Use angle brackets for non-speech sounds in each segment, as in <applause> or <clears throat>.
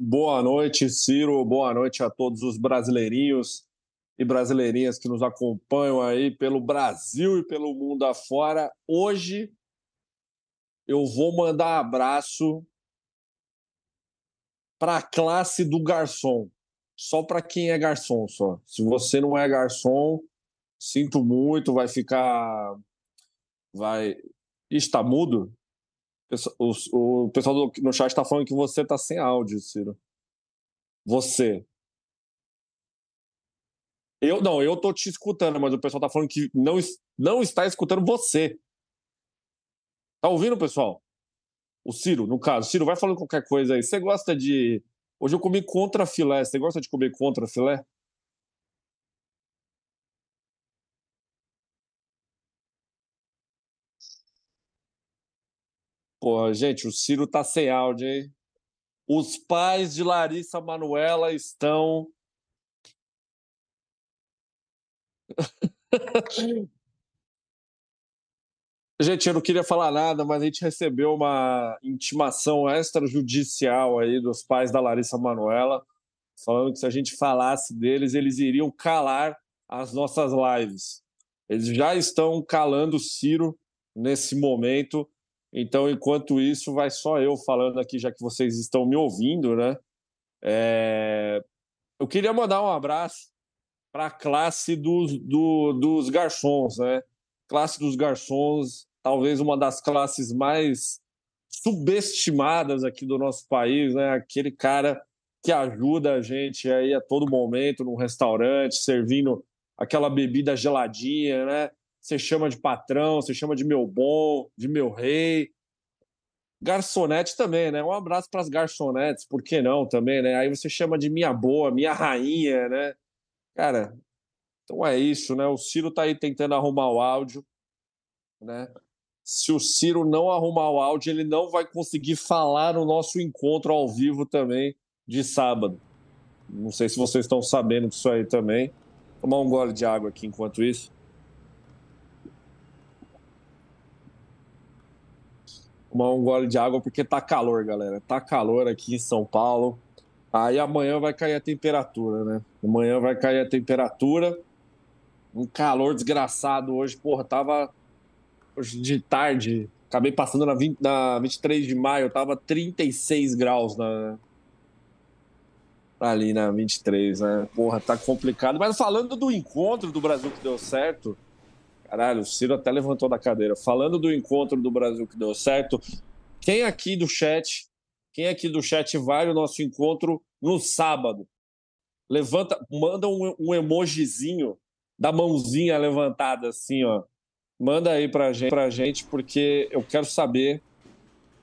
Boa noite, Ciro. Boa noite a todos os brasileirinhos e brasileirinhas que nos acompanham aí pelo Brasil e pelo mundo afora. Hoje eu vou mandar abraço para a classe do garçom. Só para quem é garçom, só. Se você não é garçom, sinto muito, vai ficar. Vai. Está mudo? O, pessoal do, no chat está falando que você está sem áudio, Ciro. Você. Eu não, eu tô te escutando, mas o pessoal tá falando que não, não está escutando você. Tá ouvindo, pessoal? O Ciro, no caso. Ciro, vai falando qualquer coisa aí. Você gosta de. Hoje eu comi contra filé. Você gosta de comer contra filé? Pô, gente, o Ciro tá sem áudio, hein? Os pais de Larissa Manuela estão <laughs> Gente, eu não queria falar nada, mas a gente recebeu uma intimação extrajudicial aí dos pais da Larissa Manuela, falando que se a gente falasse deles, eles iriam calar as nossas lives. Eles já estão calando o Ciro nesse momento. Então, enquanto isso, vai só eu falando aqui, já que vocês estão me ouvindo, né? É... Eu queria mandar um abraço para a classe dos, do, dos garçons, né? Classe dos garçons, talvez uma das classes mais subestimadas aqui do nosso país, né? Aquele cara que ajuda a gente aí a todo momento num restaurante, servindo aquela bebida geladinha, né? Você chama de patrão, você chama de meu bom, de meu rei. Garçonete também, né? Um abraço para as garçonetes, por que não também, né? Aí você chama de minha boa, minha rainha, né? Cara, então é isso, né? O Ciro tá aí tentando arrumar o áudio, né? Se o Ciro não arrumar o áudio, ele não vai conseguir falar no nosso encontro ao vivo também de sábado. Não sei se vocês estão sabendo disso aí também. Tomar um gole de água aqui enquanto isso. Tomar um gole de água porque tá calor, galera. Tá calor aqui em São Paulo. Aí amanhã vai cair a temperatura, né? Amanhã vai cair a temperatura. Um calor desgraçado hoje, porra, tava hoje de tarde, acabei passando na, 20, na 23 de maio, tava 36 graus na ali na 23, né? Porra, tá complicado. Mas falando do encontro do Brasil que deu certo, caralho, o Ciro até levantou da cadeira. Falando do encontro do Brasil que deu certo, quem aqui do chat quem aqui do chat vai no nosso encontro no sábado? Levanta, manda um, um emojizinho da mãozinha levantada assim, ó. Manda aí pra gente, pra gente, porque eu quero saber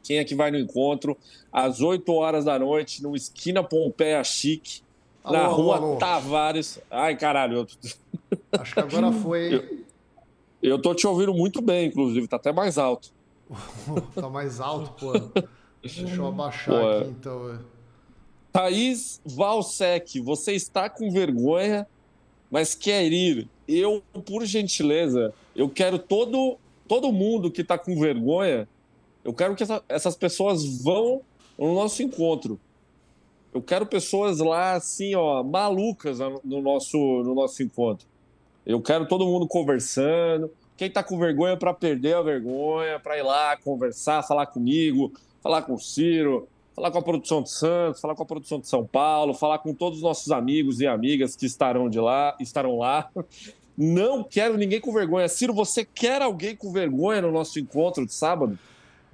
quem é que vai no encontro às 8 horas da noite, no Esquina Pompeia Chique, alô, na rua alô, alô. Tavares. Ai, caralho. Eu... Acho que agora <laughs> foi. Eu, tô te ouvindo muito bem, inclusive, tá até mais alto. <laughs> tá mais alto, pô. Deixa eu abaixar Pô, aqui então. É. Thaís Valsec, você está com vergonha, mas quer ir. Eu, por gentileza, eu quero todo, todo mundo que está com vergonha, eu quero que essa, essas pessoas vão no nosso encontro. Eu quero pessoas lá, assim, ó, malucas no nosso, no nosso encontro. Eu quero todo mundo conversando. Quem está com vergonha para perder a vergonha, para ir lá conversar, falar comigo, falar com o Ciro, falar com a produção de Santos, falar com a produção de São Paulo, falar com todos os nossos amigos e amigas que estarão de lá, estarão lá. Não quero ninguém com vergonha. Ciro, você quer alguém com vergonha no nosso encontro de sábado?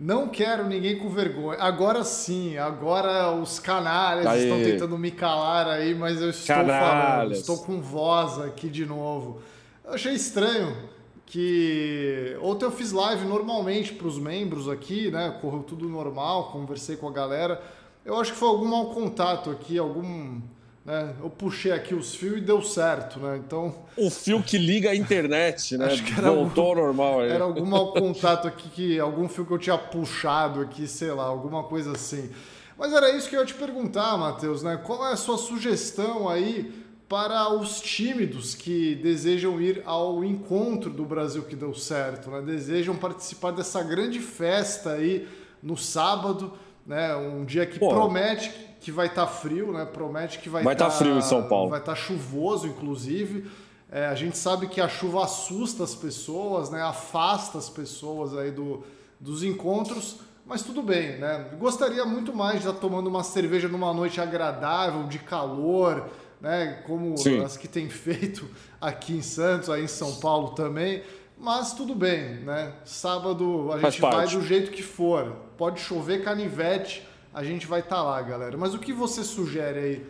Não quero ninguém com vergonha. Agora sim, agora os canalhas aí. estão tentando me calar aí, mas eu estou canalhas. falando, estou com voz aqui de novo. Eu achei estranho que ontem eu fiz live normalmente para os membros aqui, né? Correu tudo normal, conversei com a galera. Eu acho que foi algum mau contato aqui, algum. Né? Eu puxei aqui os fios e deu certo, né? Então. O fio que liga a internet, né? Acho que era Voltou algum, normal aí. Era algum mau <laughs> contato aqui, que, algum fio que eu tinha puxado aqui, sei lá, alguma coisa assim. Mas era isso que eu ia te perguntar, Matheus, né? Qual é a sua sugestão aí para os tímidos que desejam ir ao encontro do Brasil que deu certo, né? desejam participar dessa grande festa aí no sábado. né? Um dia que Pô. promete que vai estar tá frio, né? Promete que vai estar tá, tá frio em São Paulo. Vai estar tá chuvoso, inclusive. É, a gente sabe que a chuva assusta as pessoas, né? Afasta as pessoas aí do, dos encontros, mas tudo bem, né? Gostaria muito mais de estar tomando uma cerveja numa noite agradável, de calor, né? Como Sim. as que tem feito aqui em Santos, aí em São Paulo também. Mas tudo bem, né? Sábado a gente vai do jeito que for. Pode chover canivete, a gente vai estar tá lá, galera. Mas o que você sugere aí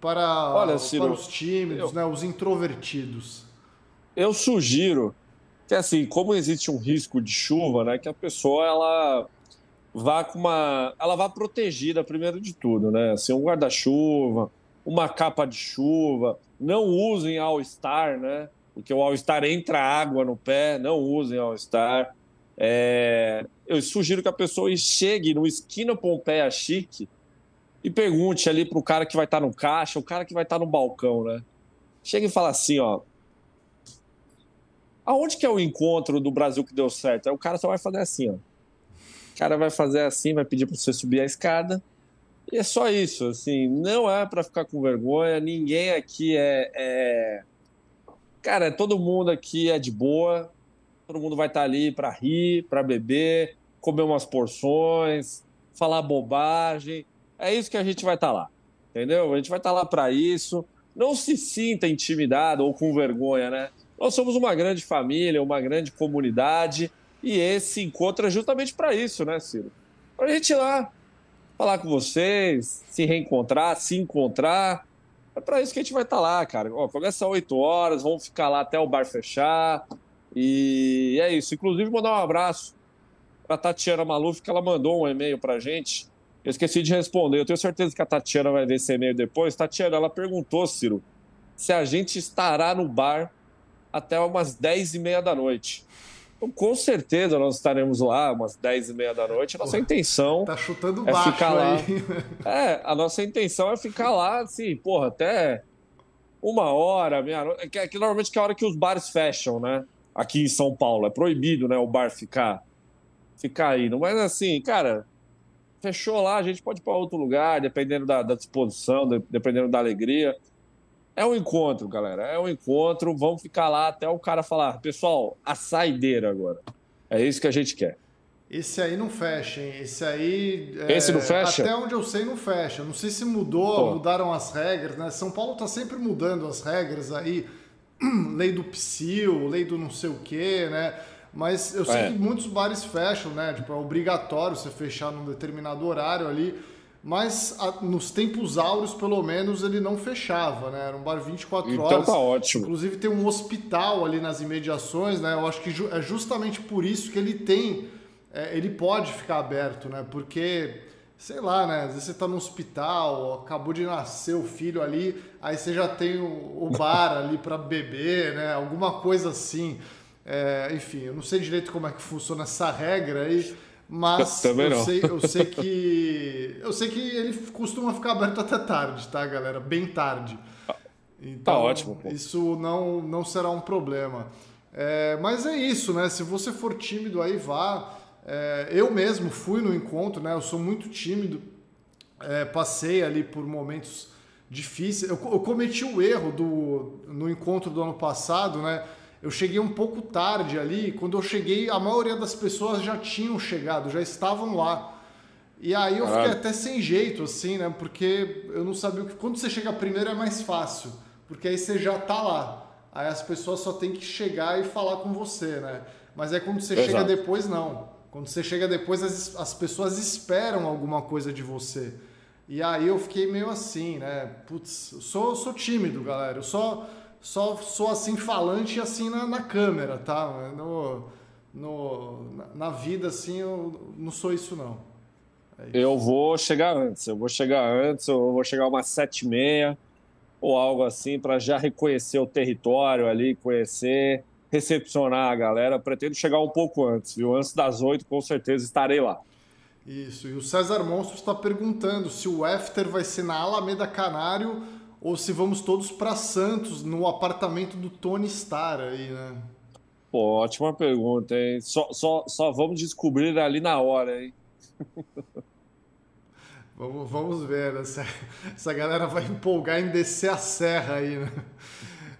para, Olha, Ciro, para os tímidos, eu, né? Os introvertidos? Eu sugiro que assim, como existe um risco de chuva, né? Que a pessoa ela vá com uma, ela vá protegida primeiro de tudo, né? Assim, um guarda-chuva, uma capa de chuva. Não usem All Star, né? porque o All-Star entra água no pé, não usem All-Star. É, eu sugiro que a pessoa chegue no Esquina Pompeia Chique e pergunte ali para o cara que vai estar tá no caixa, o cara que vai estar tá no balcão, né? Chega e fala assim, ó. Aonde que é o encontro do Brasil que deu certo? Aí o cara só vai fazer assim, ó. O cara vai fazer assim, vai pedir para você subir a escada. E é só isso, assim, não é para ficar com vergonha, ninguém aqui é, é Cara, todo mundo aqui é de boa, todo mundo vai estar ali para rir, para beber, comer umas porções, falar bobagem. É isso que a gente vai estar lá, entendeu? A gente vai estar lá para isso. Não se sinta intimidado ou com vergonha, né? Nós somos uma grande família, uma grande comunidade e esse encontro é justamente para isso, né, Ciro? Para a gente ir lá falar com vocês, se reencontrar, se encontrar é para isso que a gente vai estar lá, cara. Ó, começa às 8 horas, vamos ficar lá até o bar fechar. E é isso. Inclusive, mandar um abraço para Tatiana Maluf, que ela mandou um e-mail para a gente. Eu esqueci de responder. Eu tenho certeza que a Tatiana vai ver esse e-mail depois. Tatiana, ela perguntou, Ciro, se a gente estará no bar até umas 10 e meia da noite. Então, com certeza nós estaremos lá umas 10 e meia da noite. A nossa intenção tá chutando é baixo ficar lá. <laughs> É, a nossa intenção é ficar lá, assim, porra, até uma hora, meia noite. É que normalmente que é a hora que os bares fecham, né? Aqui em São Paulo. É proibido, né? O bar ficar, ficar indo. Mas assim, cara, fechou lá, a gente pode ir para outro lugar, dependendo da, da disposição, dependendo da alegria. É um encontro, galera. É um encontro. Vamos ficar lá até o cara falar, pessoal, a saideira agora. É isso que a gente quer. Esse aí não fecha, hein? Esse aí. É... Esse não fecha? Até onde eu sei, não fecha. Não sei se mudou, Pô. mudaram as regras, né? São Paulo tá sempre mudando as regras aí. <clears throat> lei do psil, lei do não sei o quê, né? Mas eu sei é. que muitos bares fecham, né? Tipo, é obrigatório você fechar num determinado horário ali mas a, nos tempos áureos, pelo menos, ele não fechava, né? Era um bar 24 então horas. Então tá ótimo. Inclusive tem um hospital ali nas imediações, né? Eu acho que ju é justamente por isso que ele tem, é, ele pode ficar aberto, né? Porque, sei lá, né? Às vezes você tá no hospital, acabou de nascer o filho ali, aí você já tem o, o bar <laughs> ali para beber, né? Alguma coisa assim. É, enfim, eu não sei direito como é que funciona essa regra aí. Mas <laughs> eu. Sei, eu sei <laughs> que. Eu sei que ele costuma ficar aberto até tarde, tá, galera? Bem tarde. Tá então, tá ótimo. Pô. Isso não, não será um problema. É, mas é isso, né? Se você for tímido aí, vá. É, eu mesmo fui no encontro, né? Eu sou muito tímido. É, passei ali por momentos difíceis. Eu, eu cometi o erro do, no encontro do ano passado, né? eu cheguei um pouco tarde ali. Quando eu cheguei, a maioria das pessoas já tinham chegado, já estavam lá. E aí eu fiquei até sem jeito, assim, né? Porque eu não sabia o que. Quando você chega primeiro é mais fácil, porque aí você já tá lá. Aí as pessoas só têm que chegar e falar com você, né? Mas é quando você Exato. chega depois, não. Quando você chega depois, as, as pessoas esperam alguma coisa de você. E aí eu fiquei meio assim, né? Putz, eu sou, sou tímido, galera. Eu só só sou assim falante assim na, na câmera, tá? No, no, na, vida, assim, eu não sou isso, não. É isso. Eu vou chegar antes, eu vou chegar antes, eu vou chegar umas sete e meia ou algo assim, para já reconhecer o território ali, conhecer, recepcionar a galera. Pretendo chegar um pouco antes, viu? Antes das oito, com certeza estarei lá. Isso, e o César Monstro está perguntando se o after vai ser na Alameda Canário ou se vamos todos para Santos, no apartamento do Tony Starr aí, né? Pô, ótima pergunta, hein? Só, só, só vamos descobrir ali na hora, hein? <laughs> Vamos, vamos ver, né? essa, essa galera vai empolgar em descer a serra aí, né?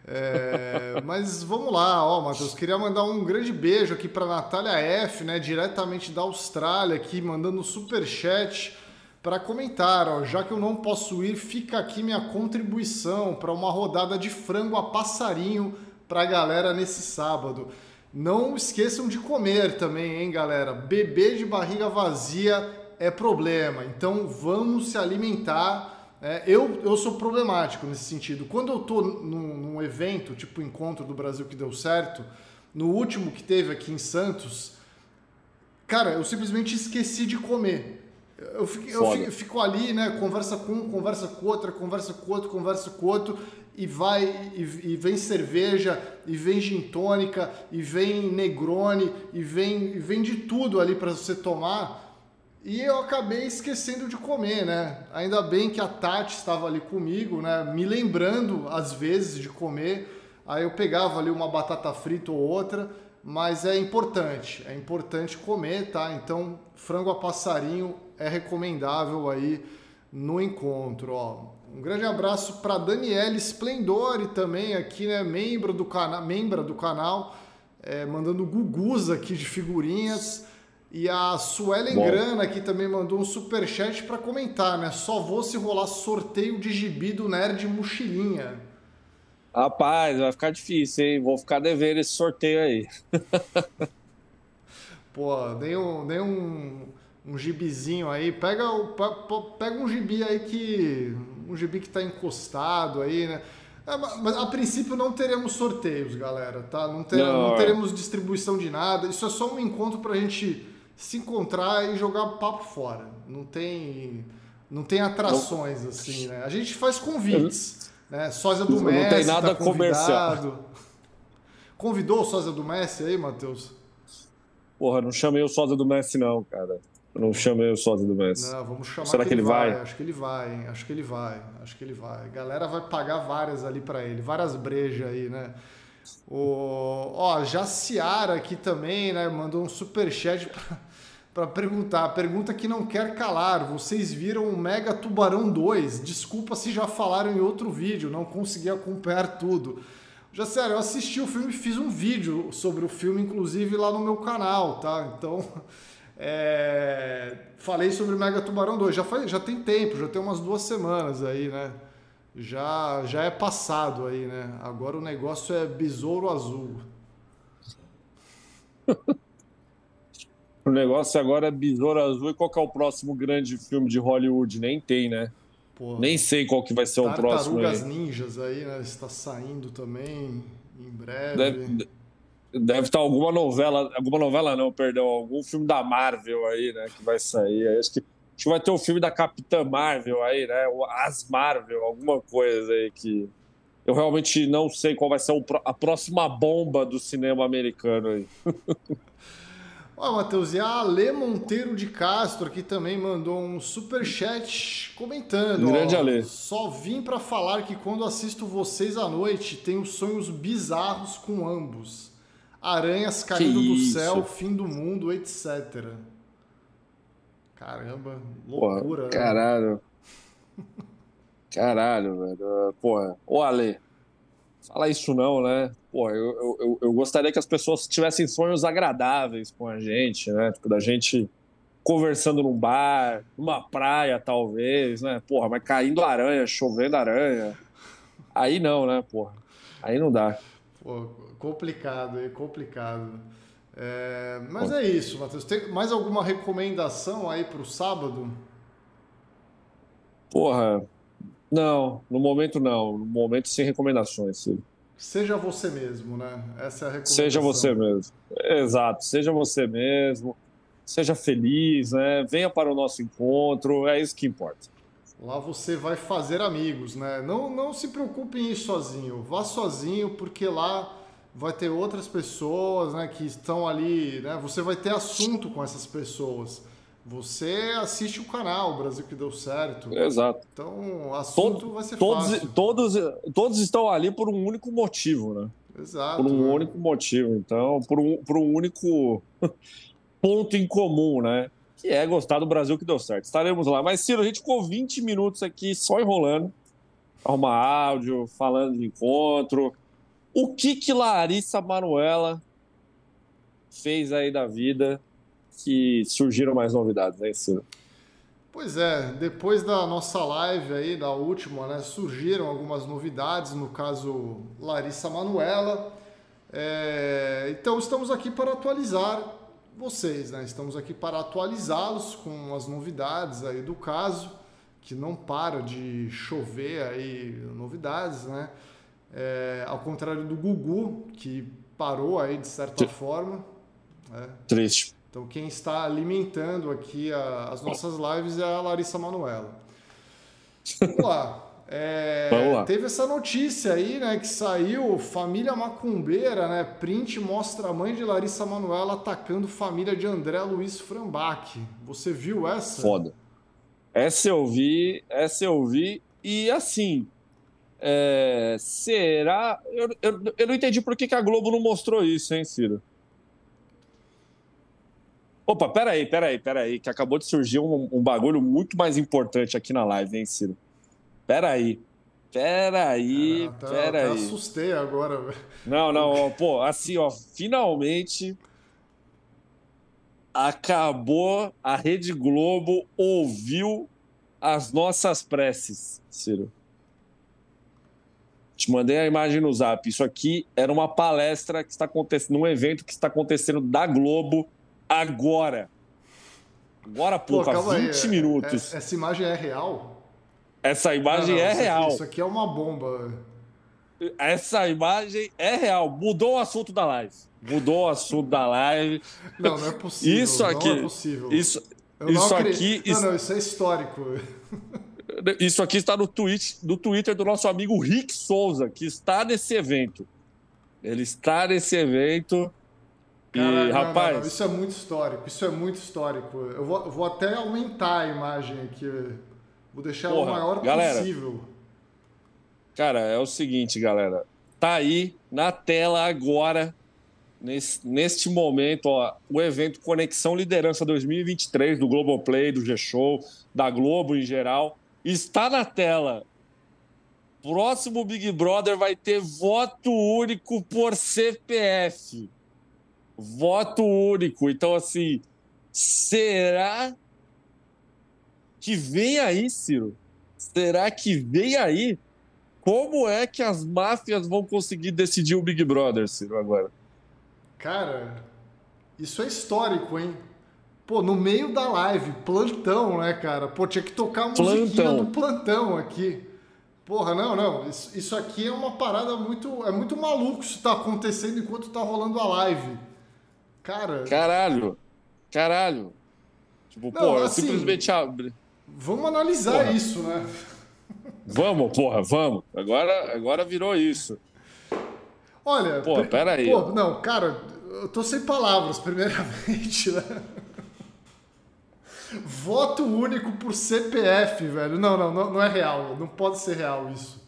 É, mas vamos lá, ó, Matheus, queria mandar um grande beijo aqui para Natália F, né, diretamente da Austrália, aqui mandando super chat para comentar, ó, já que eu não posso ir, fica aqui minha contribuição para uma rodada de frango a passarinho para a galera nesse sábado. Não esqueçam de comer também, hein, galera? Beber de barriga vazia é problema, então vamos se alimentar é, eu, eu sou problemático nesse sentido. Quando eu estou num, num, evento, tipo o Encontro do Brasil que deu certo, no último que teve aqui em Santos, cara, eu simplesmente esqueci de comer. Eu fico, eu fico, fico, ali, né? Conversa com um, conversa com outra, conversa com outro, conversa com outro, e vai, e, e vem cerveja, e vem gin tônica, e vem negrone, e vem, e vem de tudo ali para você tomar. E eu acabei esquecendo de comer, né? Ainda bem que a Tati estava ali comigo, né? Me lembrando às vezes de comer. Aí eu pegava ali uma batata frita ou outra, mas é importante, é importante comer, tá? Então, frango a passarinho é recomendável aí no encontro, ó. Um grande abraço para Daniela Splendore também aqui, né? Membro do canal, membra do canal, é, mandando gugus aqui de figurinhas. E a Suelen Bom. Grana aqui também mandou um super chat para comentar, né? Só vou se rolar sorteio de gibi do Nerd Mochilinha. Rapaz, vai ficar difícil, hein? Vou ficar devendo esse sorteio aí. <laughs> Pô, dei um, dei um, um gibizinho aí. Pega, o, pega um gibi aí que. Um gibi que tá encostado aí, né? É, mas a princípio não teremos sorteios, galera, tá? Não, ter, não, não é. teremos distribuição de nada. Isso é só um encontro pra gente se encontrar e jogar papo fora. Não tem, não tem atrações não. assim, né? A gente faz convites, né? Sósia do Messi. Não tem nada tá comercial. Convidou o Sósia do Messi aí, Matheus? Porra, não chamei o Sósia do Messi, não, cara. Eu não chamei o Sósia do Messi. Não, vamos chamar Será que, que ele vai? vai? Acho que ele vai, hein? Acho que ele vai. Acho que ele vai. A galera vai pagar várias ali para ele, várias brejas aí, né? O, ó, Jaciara aqui também, né? Mandou um super chat para perguntar. Pergunta que não quer calar. Vocês viram o Mega Tubarão 2? Desculpa se já falaram em outro vídeo, não consegui acompanhar tudo. Já sério, eu assisti o filme e fiz um vídeo sobre o filme, inclusive lá no meu canal, tá? Então, é... falei sobre o Mega Tubarão 2. Já, faz, já tem tempo, já tem umas duas semanas aí, né? Já, já é passado aí, né? Agora o negócio é besouro azul. <laughs> O negócio agora é Besouro Azul. E qual é o próximo grande filme de Hollywood? Nem tem, né? Nem sei qual que vai ser o próximo. Tartarugas Ninjas aí, né? Está saindo também em breve. Deve, deve estar alguma novela, alguma novela não, perdão, algum filme da Marvel aí, né? Que vai sair. Acho que, acho que vai ter o um filme da Capitã Marvel aí, né? As Marvel, alguma coisa aí que eu realmente não sei qual vai ser a próxima bomba do cinema americano aí. <laughs> Ó, Matheus, e a Ale Monteiro de Castro aqui também mandou um super chat comentando. Grande ó, Ale. Só vim para falar que quando assisto vocês à noite, tenho sonhos bizarros com ambos. Aranhas caindo do céu, fim do mundo, etc. Caramba, loucura. Porra, caralho. Caralho, velho. Porra. Ô, Ale, fala isso não, né? Pô, eu, eu, eu gostaria que as pessoas tivessem sonhos agradáveis com a gente, né? Tipo, da gente conversando num bar, numa praia, talvez, né? Porra, mas caindo aranha, chovendo aranha. Aí não, né, porra? Aí não dá. Pô, complicado, é complicado. É, mas é isso, Matheus. Tem mais alguma recomendação aí para o sábado? Porra, não, no momento não. No momento sem recomendações. Seja você mesmo, né? Essa é a recomendação. Seja você mesmo. Exato, seja você mesmo. Seja feliz, né? Venha para o nosso encontro, é isso que importa. Lá você vai fazer amigos, né? Não, não se preocupe em ir sozinho. Vá sozinho, porque lá vai ter outras pessoas, né, que estão ali, né? Você vai ter assunto com essas pessoas. Você assiste o canal Brasil que deu certo. Exato. Então, assunto Todo, vai ser todos, fácil. Todos, todos estão ali por um único motivo, né? Exato. Por um único motivo. Então, por um, por um único <laughs> ponto em comum, né? que é gostar do Brasil que deu certo. Estaremos lá. Mas, Ciro, a gente ficou 20 minutos aqui só enrolando, arrumar áudio, falando de encontro. O que que Larissa Manuela fez aí da vida que surgiram mais novidades, né, Ciro? Pois é, depois da nossa live aí, da última, né, surgiram algumas novidades, no caso Larissa Manuela. É, então estamos aqui para atualizar vocês, né? Estamos aqui para atualizá-los com as novidades aí do caso, que não para de chover aí novidades, né? É, ao contrário do Gugu, que parou aí de certa forma. Né? Triste. Então quem está alimentando aqui a, as nossas lives é a Larissa Manuela. Vamos lá. É, <laughs> Vamos lá. Teve essa notícia aí, né, que saiu, família macumbeira, né, print mostra a mãe de Larissa Manuela atacando família de André Luiz Frambach. Você viu essa? Foda. Essa eu vi, essa eu vi, e assim, é, será... Eu, eu, eu não entendi por que, que a Globo não mostrou isso, hein, Ciro? Opa, peraí, peraí, peraí, que acabou de surgir um, um bagulho muito mais importante aqui na live, hein, Ciro? Peraí. Peraí, ah, peraí. Até assustei agora, velho. Não, não, pô, assim, ó, finalmente acabou a Rede Globo ouviu as nossas preces, Ciro. Te mandei a imagem no zap. Isso aqui era uma palestra que está acontecendo, um evento que está acontecendo da Globo agora. Agora, pouco, há 20 aí. minutos. É, essa imagem é real? Essa imagem não, não, é isso real. Aqui, isso aqui é uma bomba. Essa imagem é real. Mudou o assunto da live. Mudou o assunto da live. <laughs> Não, não é possível. Isso aqui. Não é possível. Isso, isso aqui. Não, não, isso é histórico. Isso aqui está no, tweet, no Twitter do nosso amigo Rick Souza, que está nesse evento. Ele está nesse evento. Caralho, rapaz. Não, não, isso é muito histórico. Isso é muito histórico. Eu vou, vou até aumentar a imagem aqui. Vou deixar Porra, o maior galera, possível. Cara, é o seguinte, galera. Tá aí na tela agora, nesse, neste momento, ó, o evento Conexão Liderança 2023 do Globoplay, do G-Show, da Globo em geral. Está na tela. Próximo Big Brother vai ter voto único por CPF voto único. Então, assim, será que vem aí, Ciro? Será que vem aí? Como é que as máfias vão conseguir decidir o Big Brother, Ciro, agora? Cara, isso é histórico, hein? Pô, no meio da live, plantão, né, cara? Pô, tinha que tocar a musiquinha plantão. do plantão aqui. Porra, não, não. Isso, isso aqui é uma parada muito. É muito maluco isso tá acontecendo enquanto tá rolando a live. Cara. Caralho. Caralho. Tipo, não, pô, assim, simplesmente abre. Vamos analisar porra. isso, né? Vamos, porra, vamos. Agora, agora virou isso. Olha. Pô, pera aí. Pô, não, cara, eu tô sem palavras, <laughs> primeiramente, né? Voto único por CPF, velho. Não, não, não, é real. Não pode ser real isso.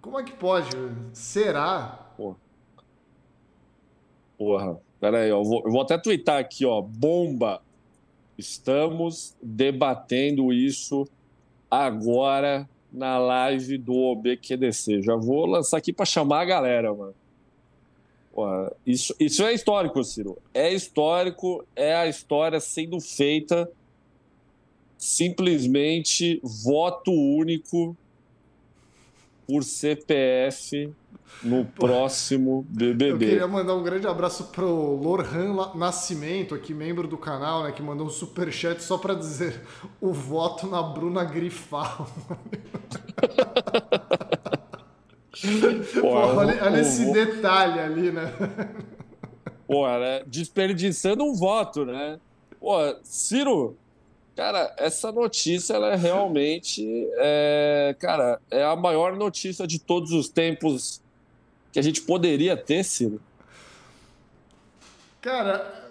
Como é que pode? Será? Porra. Porra. Pera aí, eu vou, eu vou até twittar aqui, ó. Bomba. Estamos debatendo isso agora na live do OBQDC. Já vou lançar aqui para chamar a galera, mano. Isso, isso é histórico, Ciro. É histórico, é a história sendo feita simplesmente voto único por CPF no próximo BBB. Eu queria mandar um grande abraço pro Lorhan Nascimento, aqui membro do canal, né, que mandou um super chat só para dizer o voto na Bruna Grifal. <laughs> <laughs> Pô, olha, olha esse detalhe ali, né? Pô, né? desperdiçando um voto, né? Pô, Ciro, Cara, essa notícia ela é realmente, é, cara, é a maior notícia de todos os tempos que a gente poderia ter, Ciro. Cara,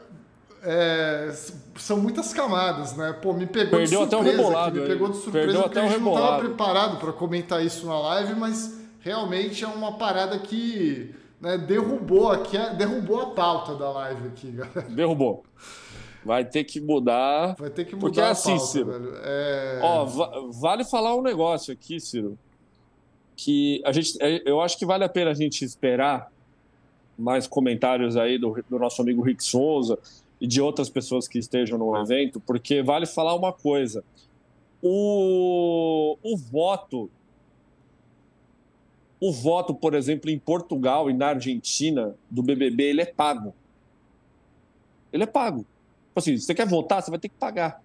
é, são muitas camadas, né? Pô, me pegou Perdeu de surpresa. Até o rebolado, me pegou de surpresa Perdeu porque até a gente não estava preparado para comentar isso na live, mas realmente é uma parada que né, derrubou aqui, derrubou a pauta da live aqui, <laughs> galera. Derrubou. Vai ter que mudar. Vai ter que mudar. Porque é assim, pauta, Ciro. É... Ó, vale falar um negócio aqui, Ciro. Que a gente, é, eu acho que vale a pena a gente esperar mais comentários aí do, do nosso amigo Rick Souza e de outras pessoas que estejam no evento, porque vale falar uma coisa. O, o voto o voto, por exemplo, em Portugal e na Argentina do BBB, ele é pago. Ele é pago. Tipo assim, você quer votar, você vai ter que pagar.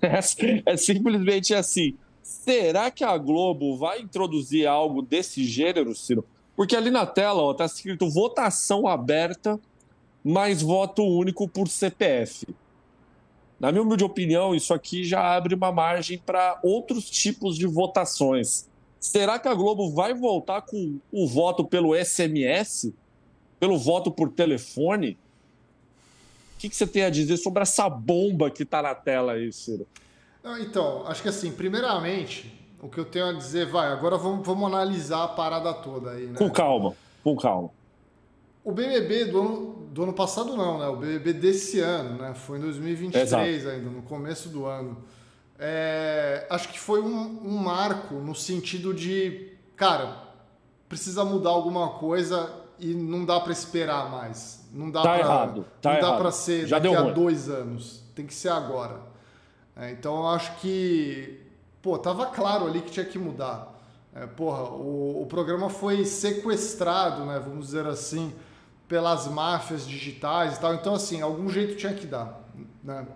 É, <laughs> é simplesmente assim. Será que a Globo vai introduzir algo desse gênero, Ciro? Porque ali na tela está escrito votação aberta mais voto único por CPF. Na minha humilde opinião, isso aqui já abre uma margem para outros tipos de votações. Será que a Globo vai voltar com o voto pelo SMS? Pelo voto por telefone? O que, que você tem a dizer sobre essa bomba que está na tela aí, Ciro? Então, acho que assim, primeiramente, o que eu tenho a dizer, vai, agora vamos, vamos analisar a parada toda aí, né? Com calma, com calma. O BBB do ano, do ano passado não, né? O BBB desse ano, né? Foi em 2023 Exato. ainda, no começo do ano. É, acho que foi um, um marco no sentido de, cara, precisa mudar alguma coisa e não dá para esperar mais. Não dá tá pra, errado. Tá não errado. dá para ser Já daqui a ruim. dois anos. Tem que ser agora. É, então eu acho que, pô, tava claro ali que tinha que mudar. É, porra, o, o programa foi sequestrado, né? Vamos dizer assim, pelas máfias digitais e tal. Então, assim, algum jeito tinha que dar, né?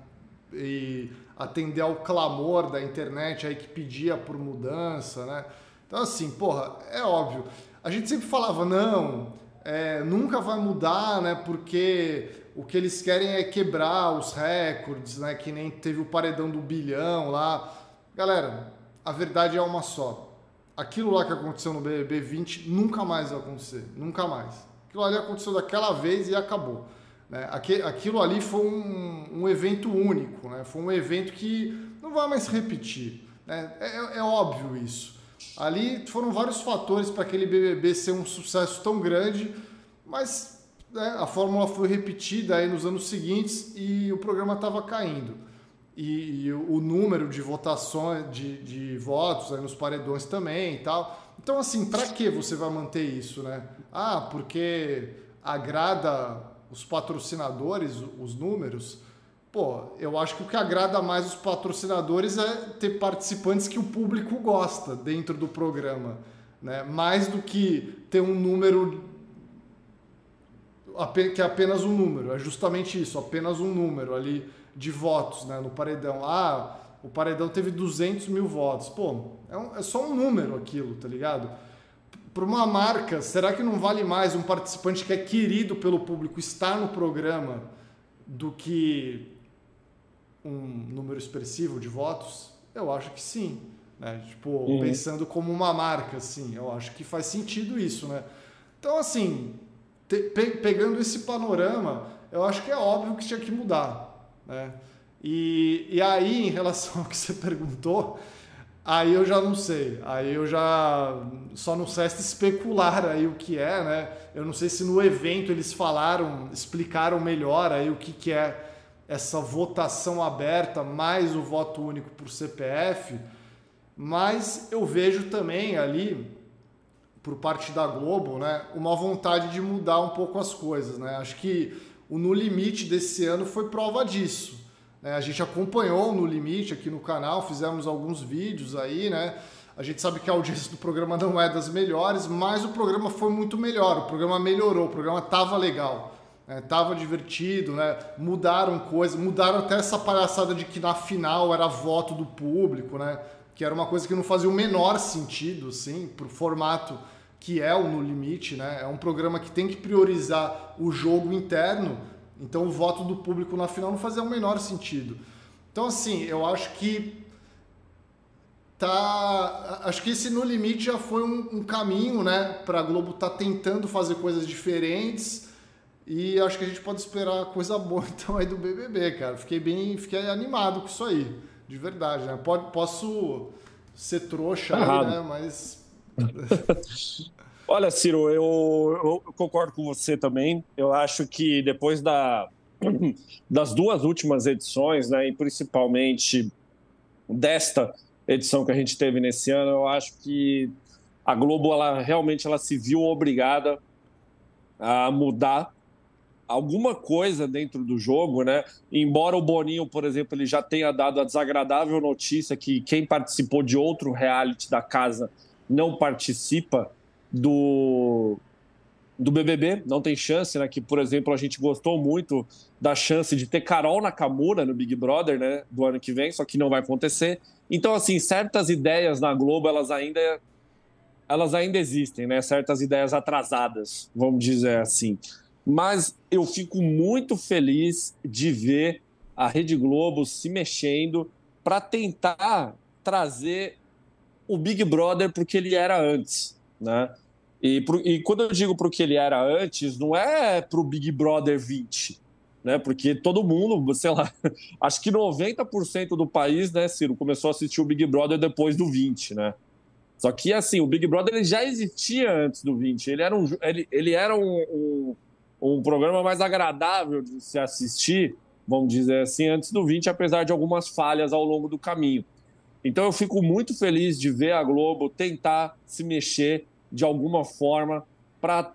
E atender ao clamor da internet aí que pedia por mudança, né? Então, assim, porra, é óbvio. A gente sempre falava, não, é, nunca vai mudar, né? Porque o que eles querem é quebrar os recordes, né? Que nem teve o paredão do bilhão lá. Galera, a verdade é uma só. Aquilo lá que aconteceu no BBB 20 nunca mais vai acontecer. Nunca mais. Aquilo ali aconteceu daquela vez e acabou. Né? Aquilo ali foi um, um, evento único, né? foi um evento que não vai mais repetir. Né? É, é, é óbvio isso. Ali foram vários fatores para aquele BBB ser um sucesso tão grande, mas né, a fórmula foi repetida aí nos anos seguintes e o programa estava caindo. E, e, o número de votações, de, de votos aí nos paredões também e tal. Então, assim, para que você vai manter isso, né? Ah, porque agrada os patrocinadores, os números, pô, eu acho que o que agrada mais os patrocinadores é ter participantes que o público gosta dentro do programa, né? Mais do que ter um número que é apenas um número, é justamente isso, apenas um número ali de votos, né? No paredão, ah, o paredão teve 200 mil votos, pô, é, um, é só um número aquilo, tá ligado? Para uma marca, será que não vale mais um participante que é querido pelo público estar no programa do que um número expressivo de votos? Eu acho que sim. Né? Tipo, uhum. pensando como uma marca, assim, eu acho que faz sentido isso, né? Então, assim, te, pe, pegando esse panorama, eu acho que é óbvio que tinha que mudar, né? E, e aí, em relação ao que você <laughs> perguntou, Aí eu já não sei. Aí eu já só não sei especular aí o que é, né? Eu não sei se no evento eles falaram, explicaram melhor aí o que, que é essa votação aberta mais o voto único por CPF. Mas eu vejo também ali, por parte da Globo, né, uma vontade de mudar um pouco as coisas, né? Acho que o No Limite desse ano foi prova disso. Né? A gente acompanhou no limite aqui no canal, fizemos alguns vídeos aí, né? A gente sabe que a audiência do programa não é das melhores, mas o programa foi muito melhor, o programa melhorou, o programa tava legal, né? tava divertido, né? Mudaram coisas, mudaram até essa palhaçada de que na final era voto do público, né? Que era uma coisa que não fazia o menor sentido, assim, pro formato que é o No Limite, né? É um programa que tem que priorizar o jogo interno então o voto do público na final não fazia o menor sentido. Então assim, eu acho que tá, acho que esse no limite já foi um, um caminho, né, para a Globo tá tentando fazer coisas diferentes e acho que a gente pode esperar coisa boa <laughs> então aí do BBB, cara. Fiquei bem, fiquei animado com isso aí, de verdade, né? Pode, posso ser trouxa, aí, né, mas <laughs> Olha, Ciro, eu, eu, concordo com você também. Eu acho que depois da, <clears throat> das duas últimas edições, né, e principalmente desta edição que a gente teve nesse ano, eu acho que a Globo ela realmente ela se viu obrigada a mudar alguma coisa dentro do jogo, né? Embora o Boninho, por exemplo, ele já tenha dado a desagradável notícia que quem participou de outro reality da casa não participa do do BBB, não tem chance, né? Que, por exemplo, a gente gostou muito da chance de ter Carol Nakamura no Big Brother, né? Do ano que vem, só que não vai acontecer. Então, assim, certas ideias na Globo, elas ainda elas ainda existem, né? Certas ideias atrasadas, vamos dizer assim. Mas eu fico muito feliz de ver a Rede Globo se mexendo para tentar trazer o Big Brother para o que ele era antes, né? E, pro, e quando eu digo para o que ele era antes, não é para o Big Brother 20, né? Porque todo mundo, sei lá, <laughs> acho que 90% do país, né, Ciro, começou a assistir o Big Brother depois do 20, né? Só que, assim, o Big Brother ele já existia antes do 20. Ele era um, ele, ele era um, um, um programa mais agradável de se assistir, vamos dizer assim, antes do 20, apesar de algumas falhas ao longo do caminho. Então eu fico muito feliz de ver a Globo tentar se mexer de alguma forma para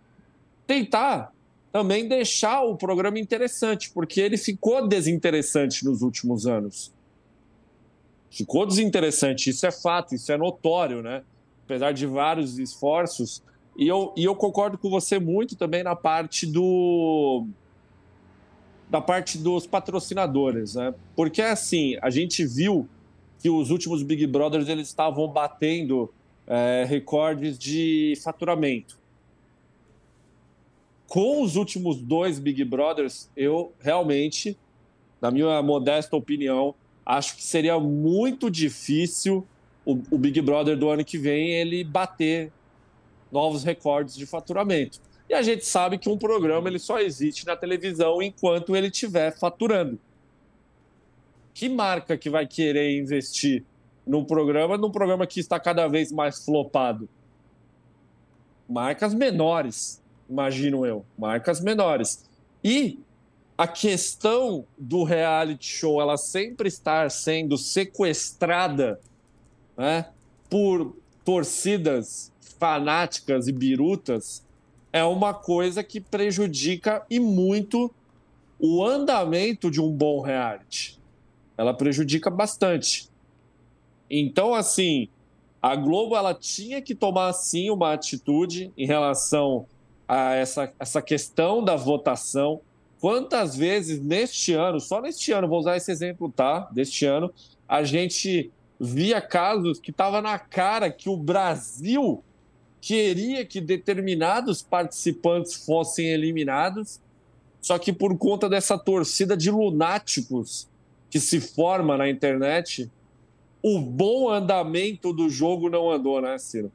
tentar também deixar o programa interessante, porque ele ficou desinteressante nos últimos anos. Ficou desinteressante, isso é fato, isso é notório, né? Apesar de vários esforços. E eu, e eu concordo com você muito também na parte do. da parte dos patrocinadores, né? Porque assim, a gente viu que os últimos Big Brothers eles estavam batendo é, recordes de faturamento. Com os últimos dois Big Brothers, eu realmente, na minha modesta opinião, acho que seria muito difícil o, o Big Brother do ano que vem ele bater novos recordes de faturamento. E a gente sabe que um programa ele só existe na televisão enquanto ele estiver faturando. Que marca que vai querer investir num programa, num programa que está cada vez mais flopado? Marcas menores, imagino eu, marcas menores. E a questão do reality show ela sempre estar sendo sequestrada né, por torcidas fanáticas e birutas é uma coisa que prejudica e muito o andamento de um bom reality. Ela prejudica bastante. Então, assim, a Globo ela tinha que tomar sim uma atitude em relação a essa, essa questão da votação. Quantas vezes neste ano, só neste ano, vou usar esse exemplo, tá? Deste ano, a gente via casos que estava na cara que o Brasil queria que determinados participantes fossem eliminados, só que por conta dessa torcida de lunáticos que se forma na internet, o bom andamento do jogo não andou, né, Ciro?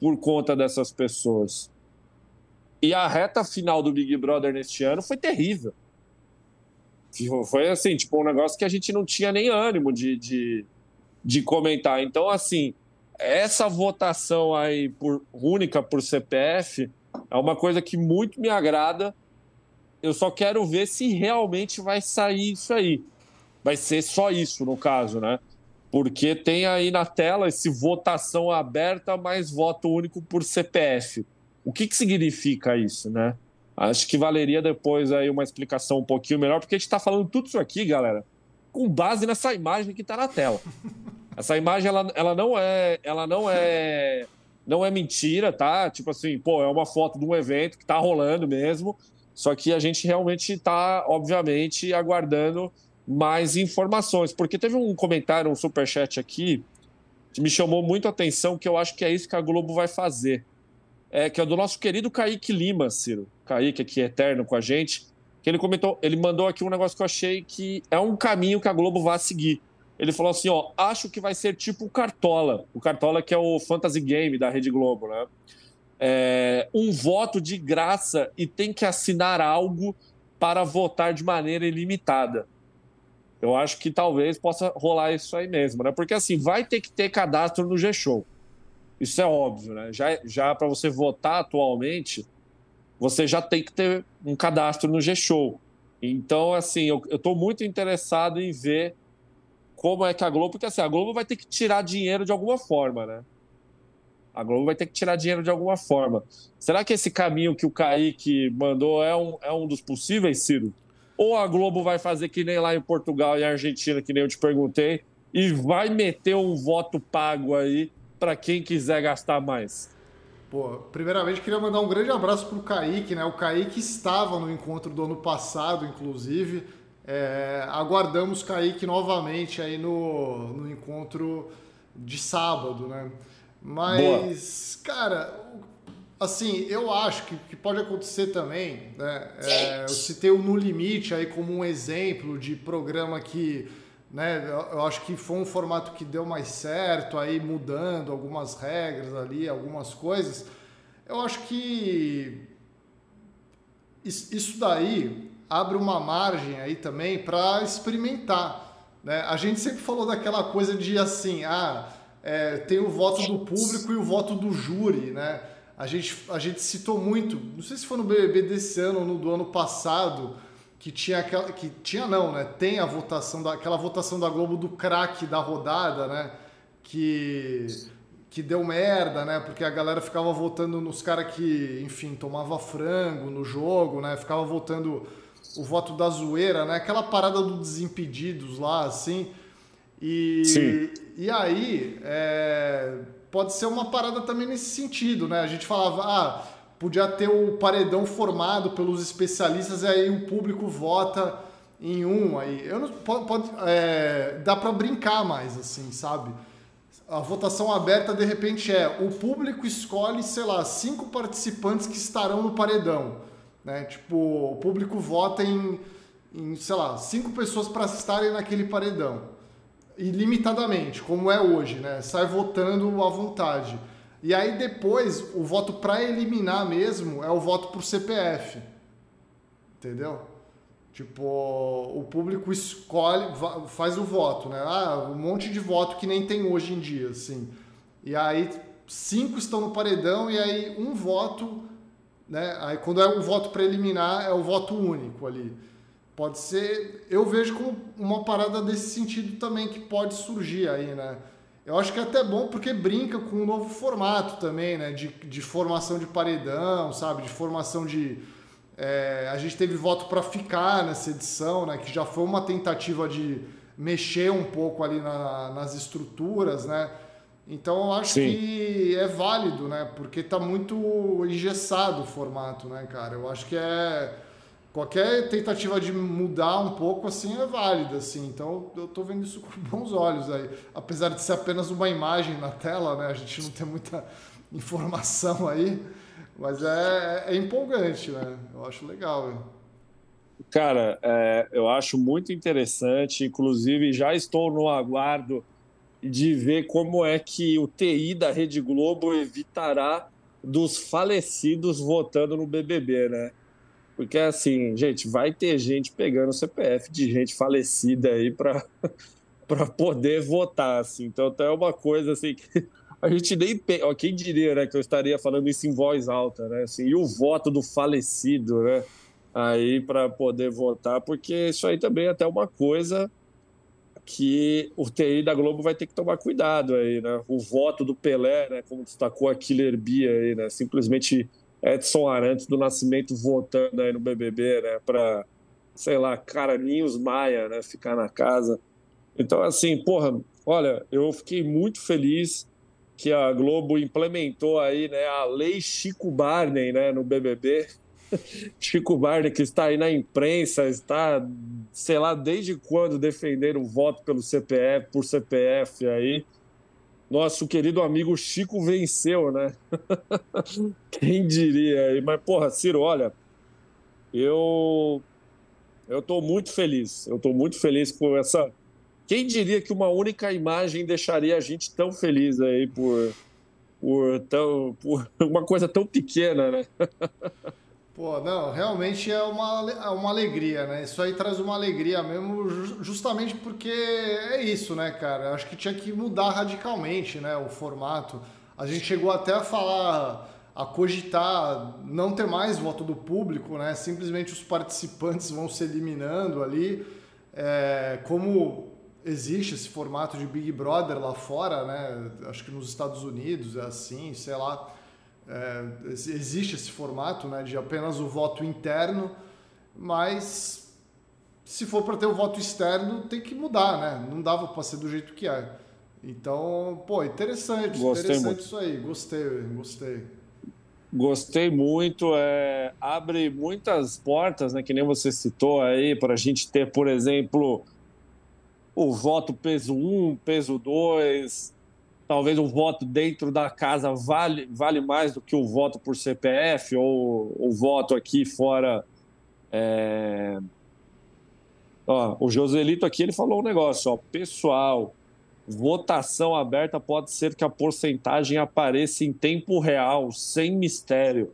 Por conta dessas pessoas. E a reta final do Big Brother neste ano foi terrível. Foi assim, tipo, um negócio que a gente não tinha nem ânimo de, de, de comentar. Então, assim, essa votação aí por única por CPF é uma coisa que muito me agrada. Eu só quero ver se realmente vai sair isso aí. Vai ser só isso, no caso, né? Porque tem aí na tela esse votação aberta mais voto único por CPF. O que, que significa isso, né? Acho que valeria depois aí uma explicação um pouquinho melhor, porque a gente está falando tudo isso aqui, galera, com base nessa imagem que está na tela. Essa imagem ela, ela não é ela não é não é mentira, tá? Tipo assim, pô, é uma foto de um evento que tá rolando mesmo. Só que a gente realmente está, obviamente, aguardando mais informações. Porque teve um comentário, um superchat aqui, que me chamou muito a atenção, que eu acho que é isso que a Globo vai fazer. É, que é do nosso querido Kaique Lima, Ciro. Kaique aqui, eterno com a gente. Que ele comentou, ele mandou aqui um negócio que eu achei que é um caminho que a Globo vai seguir ele falou assim: ó, acho que vai ser tipo o Cartola. O Cartola, que é o fantasy game da Rede Globo, né? É, um voto de graça e tem que assinar algo para votar de maneira ilimitada. Eu acho que talvez possa rolar isso aí mesmo, né? Porque assim, vai ter que ter cadastro no G-Show. Isso é óbvio, né? Já, já para você votar atualmente, você já tem que ter um cadastro no G-Show. Então, assim, eu estou muito interessado em ver como é que a Globo, porque assim, a Globo vai ter que tirar dinheiro de alguma forma, né? A Globo vai ter que tirar dinheiro de alguma forma. Será que esse caminho que o Kaique mandou é um, é um dos possíveis, Ciro? Ou a Globo vai fazer que nem lá em Portugal e Argentina, que nem eu te perguntei, e vai meter um voto pago aí para quem quiser gastar mais? Pô, primeiramente queria mandar um grande abraço para o Kaique, né? O Kaique estava no encontro do ano passado, inclusive. É, aguardamos Kaique novamente aí no, no encontro de sábado, né? Mas, Boa. cara, assim, eu acho que, que pode acontecer também, né? É, eu citei o No Limite aí como um exemplo de programa que né? Eu acho que foi um formato que deu mais certo, aí mudando algumas regras ali, algumas coisas. Eu acho que isso daí abre uma margem aí também para experimentar. Né? A gente sempre falou daquela coisa de assim, ah, é, tem o voto do público e o voto do júri, né? A gente, a gente citou muito, não sei se foi no BBB desse ano ou no do ano passado, que tinha aquela que tinha não, né? Tem a votação da aquela votação da Globo do craque da rodada, né? Que que deu merda, né? Porque a galera ficava votando nos caras que, enfim, tomava frango no jogo, né? Ficava votando o voto da zoeira, né? Aquela parada do Desimpedidos lá, assim. E, Sim. e aí, é, pode ser uma parada também nesse sentido, né? A gente falava, ah, podia ter o paredão formado pelos especialistas e aí o público vota em um aí. Eu não pode, pode é, dá para brincar mais assim, sabe? A votação aberta de repente é o público escolhe, sei lá, cinco participantes que estarão no paredão, né? Tipo, o público vota em, em sei lá, cinco pessoas para estarem naquele paredão. Ilimitadamente, como é hoje, né? Sai votando à vontade. E aí depois, o voto para eliminar mesmo é o voto por CPF. Entendeu? Tipo, o público escolhe, faz o voto, né? Ah, um monte de voto que nem tem hoje em dia, assim. E aí cinco estão no paredão e aí um voto, né? Aí quando é um voto para eliminar é o voto único ali. Pode ser, eu vejo como uma parada desse sentido também que pode surgir aí, né? Eu acho que é até bom porque brinca com um novo formato também, né? De, de formação de paredão, sabe? De formação de. É, a gente teve voto para ficar nessa edição, né? Que já foi uma tentativa de mexer um pouco ali na, nas estruturas, né? Então eu acho Sim. que é válido, né? Porque tá muito engessado o formato, né, cara? Eu acho que é qualquer tentativa de mudar um pouco assim é válida, assim. Então eu estou vendo isso <laughs> com bons olhos aí, apesar de ser apenas uma imagem na tela, né? A gente não tem muita <laughs> informação aí, mas é, é empolgante, né? Eu acho legal. Cara, é, eu acho muito interessante. Inclusive já estou no aguardo de ver como é que o TI da Rede Globo evitará dos falecidos votando no BBB, né? Porque, assim, gente, vai ter gente pegando o CPF de gente falecida aí para <laughs> poder votar, assim. Então, até é uma coisa, assim, que a gente nem... Ó, quem diria, né, que eu estaria falando isso em voz alta, né? Assim, e o voto do falecido, né? Aí, para poder votar, porque isso aí também é até uma coisa que o TI da Globo vai ter que tomar cuidado aí, né? O voto do Pelé, né, como destacou a Killer Bia aí, né? Simplesmente Edson Arantes do Nascimento votando aí no BBB, né, para, sei lá, Caraninhos Maia, né, ficar na casa. Então, assim, porra, olha, eu fiquei muito feliz que a Globo implementou aí, né, a lei Chico Barney, né, no BBB. <laughs> Chico Barney, que está aí na imprensa, está, sei lá, desde quando defender o voto pelo CPF, por CPF aí nosso querido amigo Chico venceu, né? <laughs> Quem diria? Mas, porra, Ciro, olha, eu eu tô muito feliz. Eu tô muito feliz com essa. Quem diria que uma única imagem deixaria a gente tão feliz aí por, por, tão, por <laughs> uma coisa tão pequena, né? <laughs> Pô, não, realmente é uma, é uma alegria, né? Isso aí traz uma alegria mesmo, justamente porque é isso, né, cara? Acho que tinha que mudar radicalmente, né, o formato. A gente chegou até a falar a cogitar não ter mais voto do público, né? Simplesmente os participantes vão se eliminando ali, é, como existe esse formato de Big Brother lá fora, né? Acho que nos Estados Unidos é assim, sei lá. É, existe esse formato, né? De apenas o voto interno, mas se for para ter o voto externo tem que mudar, né? Não dava para ser do jeito que é. Então, pô, interessante, Gostei interessante muito. isso aí. Gostei, gostei. Gostei muito, é, abre muitas portas, né, que nem você citou aí, para a gente ter, por exemplo, o voto peso 1, peso 2, talvez um voto dentro da casa vale, vale mais do que o voto por CPF ou o voto aqui fora. É... Ó, o Joselito aqui ele falou um negócio, ó, pessoal, votação aberta pode ser que a porcentagem apareça em tempo real, sem mistério.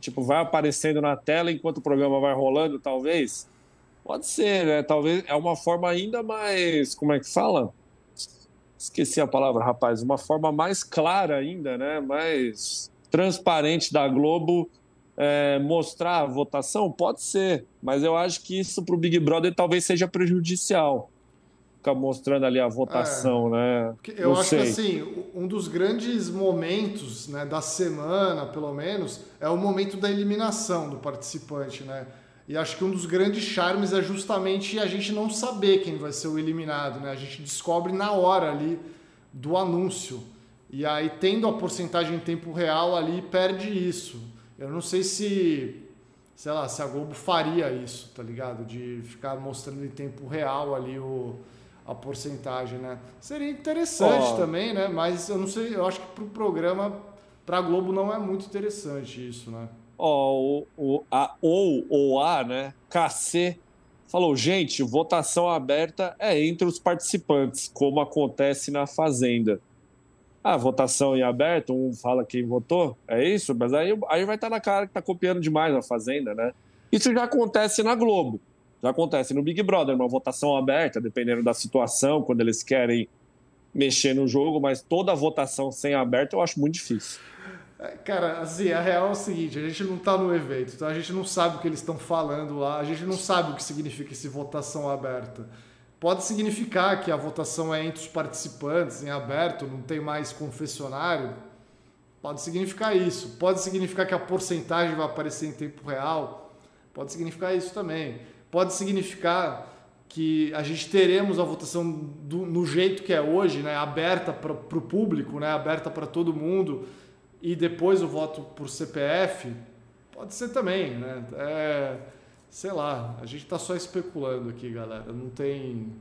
Tipo, vai aparecendo na tela enquanto o programa vai rolando, talvez. Pode ser, né? Talvez é uma forma ainda mais. Como é que fala? Esqueci a palavra, rapaz. Uma forma mais clara ainda, né? Mais transparente da Globo é, mostrar a votação? Pode ser, mas eu acho que isso para o Big Brother talvez seja prejudicial ficar mostrando ali a votação, é, né? Eu Não acho sei. que assim, um dos grandes momentos né, da semana, pelo menos, é o momento da eliminação do participante, né? E acho que um dos grandes charmes é justamente a gente não saber quem vai ser o eliminado, né? A gente descobre na hora ali do anúncio. E aí, tendo a porcentagem em tempo real ali, perde isso. Eu não sei se, sei lá, se a Globo faria isso, tá ligado? De ficar mostrando em tempo real ali o, a porcentagem, né? Seria interessante oh. também, né? Mas eu não sei, eu acho que para o programa, para a Globo não é muito interessante isso, né? Ó, o, a, ou, ou A, né? KC falou, gente, votação aberta é entre os participantes, como acontece na Fazenda. Ah, votação em aberto, um fala quem votou, é isso? Mas aí, aí vai estar tá na cara que está copiando demais a Fazenda, né? Isso já acontece na Globo. Já acontece no Big Brother, uma votação aberta, dependendo da situação, quando eles querem mexer no jogo, mas toda votação sem aberto eu acho muito difícil. É, cara, assim, a real é o seguinte, a gente não está no evento, então a gente não sabe o que eles estão falando lá, a gente não sabe o que significa esse votação aberta. Pode significar que a votação é entre os participantes, em aberto, não tem mais confessionário. Pode significar isso. Pode significar que a porcentagem vai aparecer em tempo real. Pode significar isso também pode significar que a gente teremos a votação do, no jeito que é hoje, né, aberta para o público, né, aberta para todo mundo, e depois o voto por CPF, pode ser também, né? É, sei lá, a gente está só especulando aqui, galera. Não tem,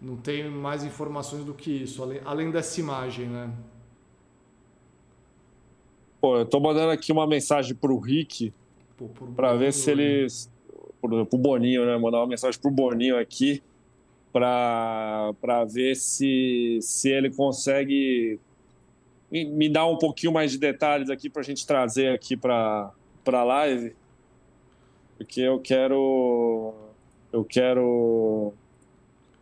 não tem mais informações do que isso, além, além dessa imagem, né? Pô, eu tô mandando aqui uma mensagem pro Rick para ver se eles pro, pro Boninho, né? Mandar uma mensagem pro Boninho aqui para ver se, se ele consegue me dar um pouquinho mais de detalhes aqui para a gente trazer aqui para a live, porque eu quero eu quero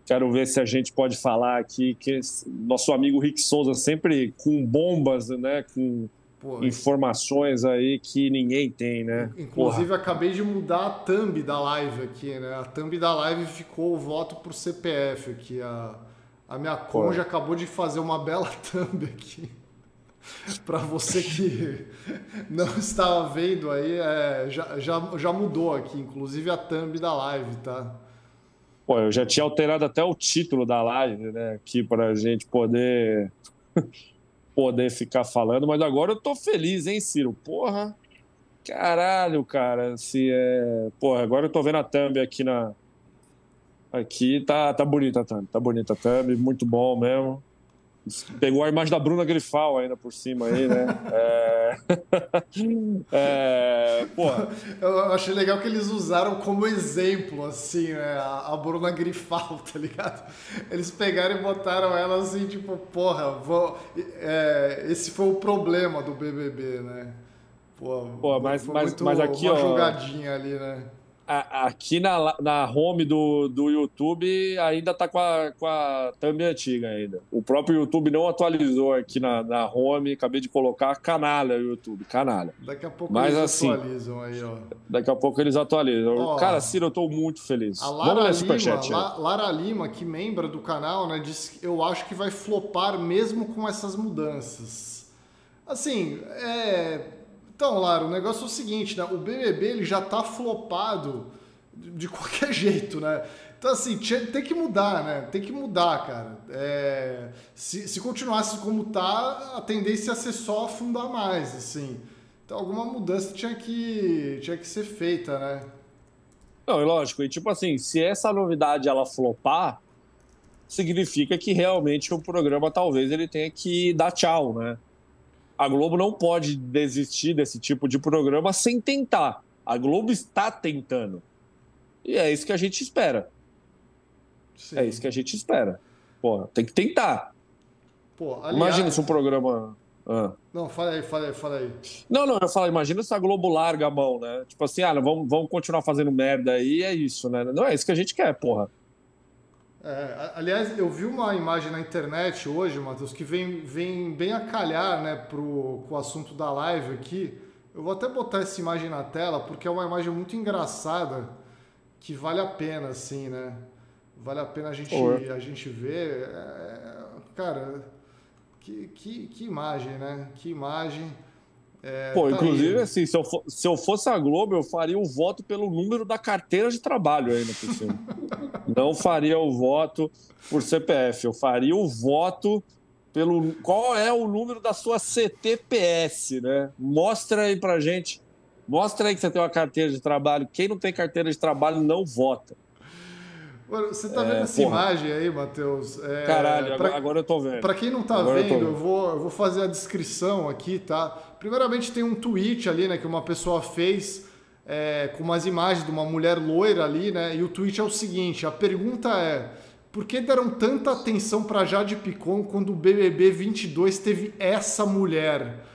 quero ver se a gente pode falar aqui que nosso amigo Rick Souza sempre com bombas, né, com Pô, informações aí que ninguém tem, né? Inclusive, Porra. acabei de mudar a thumb da live aqui, né? A thumb da live ficou o voto por CPF aqui. A, a minha conja acabou de fazer uma bela <laughs> thumb aqui. <laughs> para você que não estava vendo aí, é, já, já, já mudou aqui, inclusive a thumb da live, tá? Pô, eu já tinha alterado até o título da live, né? Aqui para gente poder <laughs> poder ficar falando, mas agora eu tô feliz, hein, Ciro? Porra, caralho, cara, se é... Porra, agora eu tô vendo a thumb aqui na... Aqui, tá, tá bonita a thumb, tá bonita a thumb, muito bom mesmo. Pegou a imagem da Bruna Grifal ainda por cima aí, né? É... <laughs> é... Porra. Eu achei legal que eles usaram como exemplo, assim, né? a Bruna Grifal, tá ligado? Eles pegaram e botaram ela assim, tipo, porra, vou... É, esse foi o problema do BBB, né? Pô, Pô mas, mas, mas aqui, uma ó. jogadinha ali, né? Aqui na, na home do, do YouTube ainda tá com a, com a thumb antiga ainda. O próprio YouTube não atualizou aqui na, na home, acabei de colocar canalha o YouTube, canalha. Daqui a pouco Mas, eles assim, atualizam aí, ó. Daqui a pouco eles atualizam. Ó, Cara, Ciro, eu tô muito feliz. A Lara Lima, La, Lara Lima, que membra do canal, né, disse que eu acho que vai flopar mesmo com essas mudanças. Assim, é então, Lara, o negócio é o seguinte, né? O BBB ele já tá flopado de qualquer <laughs> jeito, né? Então, assim, tem que mudar, né? Tem que mudar, cara. É, se, se continuasse como tá, a tendência ia ser só afundar mais, assim. Então, alguma mudança tinha que, tinha que ser feita, né? Não, é lógico. E, tipo assim, se essa novidade ela flopar, significa que realmente o programa talvez ele tenha que dar tchau, né? A Globo não pode desistir desse tipo de programa sem tentar. A Globo está tentando. E é isso que a gente espera. Sim. É isso que a gente espera. Pô, tem que tentar. Pô, aliás... Imagina se um programa. Ah. Não, fala aí, fala aí, fala aí. Não, não, eu falo, imagina se a Globo larga a mão, né? Tipo assim, ah, vamos, vamos continuar fazendo merda aí, é isso, né? Não é isso que a gente quer, porra. É, aliás, eu vi uma imagem na internet hoje, Matheus, que vem, vem bem a calhar né, pro, com o assunto da live aqui. Eu vou até botar essa imagem na tela, porque é uma imagem muito engraçada que vale a pena, assim, né? Vale a pena a gente, a gente ver. É, cara, que, que, que imagem, né? Que imagem. É, Pô, tá inclusive, aí. assim, se eu, for, se eu fosse a Globo, eu faria o voto pelo número da carteira de trabalho ainda por cima. Não faria o voto por CPF, eu faria o voto pelo. Qual é o número da sua CTPS, né? Mostra aí pra gente. Mostra aí que você tem uma carteira de trabalho. Quem não tem carteira de trabalho não vota. Você tá vendo é, essa porra. imagem aí, Matheus? É, Caralho, pra, agora eu tô vendo. Para quem não tá agora vendo, eu, eu, vou, eu vou fazer a descrição aqui, tá? Primeiramente tem um tweet ali, né, que uma pessoa fez é, com umas imagens de uma mulher loira ali, né? E o tweet é o seguinte: a pergunta é. Por que deram tanta atenção para Jade Picon quando o BBB 22 teve essa mulher?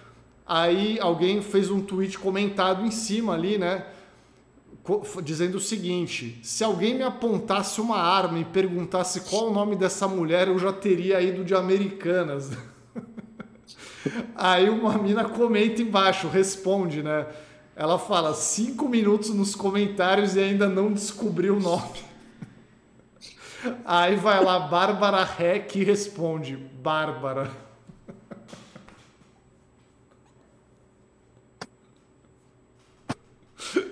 Aí alguém fez um tweet comentado em cima ali, né? dizendo o seguinte: se alguém me apontasse uma arma e perguntasse qual o nome dessa mulher, eu já teria ido de Americanas. <laughs> Aí uma mina comenta embaixo, responde, né? Ela fala cinco minutos nos comentários e ainda não descobriu o nome. Aí vai lá, Bárbara Rec responde: Bárbara.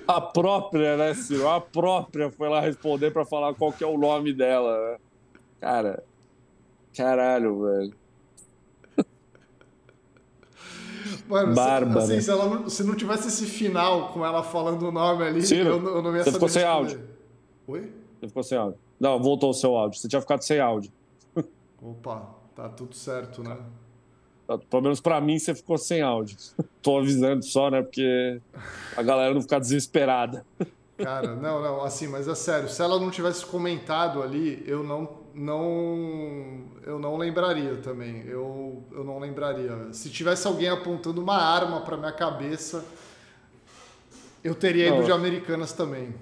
A própria, né, Ciro? A própria foi lá responder para falar qual que é o nome dela. Né? Cara, caralho, velho. Mano, Bárbara. Se, assim, se, ela não, se não tivesse esse final com ela falando o nome ali, eu, eu, não ia você ficou sem áudio. Oi? Você ficou sem áudio. Não, voltou o seu áudio. Você tinha ficado sem áudio. Opa, tá tudo certo, né? Pelo menos para mim você ficou sem áudio. <laughs> Tô avisando só, né? Porque a galera não ficar desesperada. Cara, não, não, assim, mas é sério, se ela não tivesse comentado ali, eu não não eu não lembraria também. Eu, eu não lembraria. Se tivesse alguém apontando uma arma para minha cabeça, eu teria ido não. de Americanas também.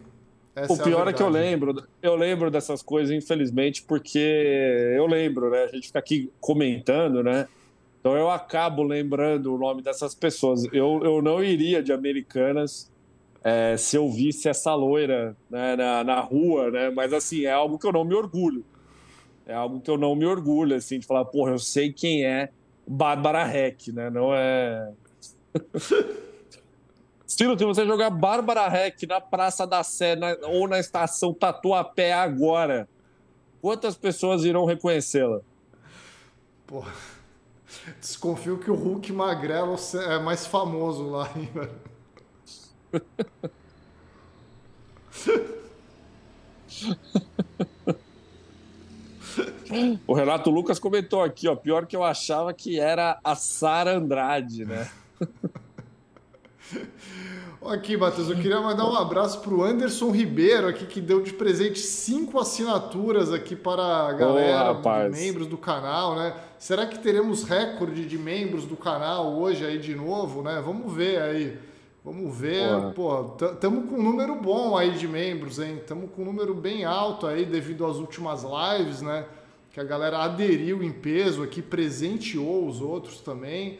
Essa o é pior é, é, que eu lembro, eu lembro dessas coisas, infelizmente, porque eu lembro, né? A gente fica aqui comentando, né? Então eu acabo lembrando o nome dessas pessoas. Eu, eu não iria de Americanas é, se eu visse essa loira né, na, na rua, né? Mas assim, é algo que eu não me orgulho. É algo que eu não me orgulho, assim, de falar, porra, eu sei quem é Bárbara Heck, né? Não é. <laughs> Estilo, se você jogar Bárbara Heck na Praça da Sé na, ou na estação Tatuapé agora, quantas pessoas irão reconhecê-la? Porra. Desconfio que o Hulk magrelo é mais famoso lá, hein, <laughs> <laughs> O Renato Lucas comentou aqui, ó, pior que eu achava que era a Sara Andrade, né? <laughs> Aqui, Matheus, eu queria mandar um abraço para o Anderson Ribeiro aqui, que deu de presente cinco assinaturas aqui para a galera, oh, membros do canal, né? Será que teremos recorde de membros do canal hoje aí de novo, né? Vamos ver aí Vamos ver, pô, estamos com um número bom aí de membros, hein? Estamos com um número bem alto aí devido às últimas lives, né? Que a galera aderiu em peso aqui, presenteou os outros também,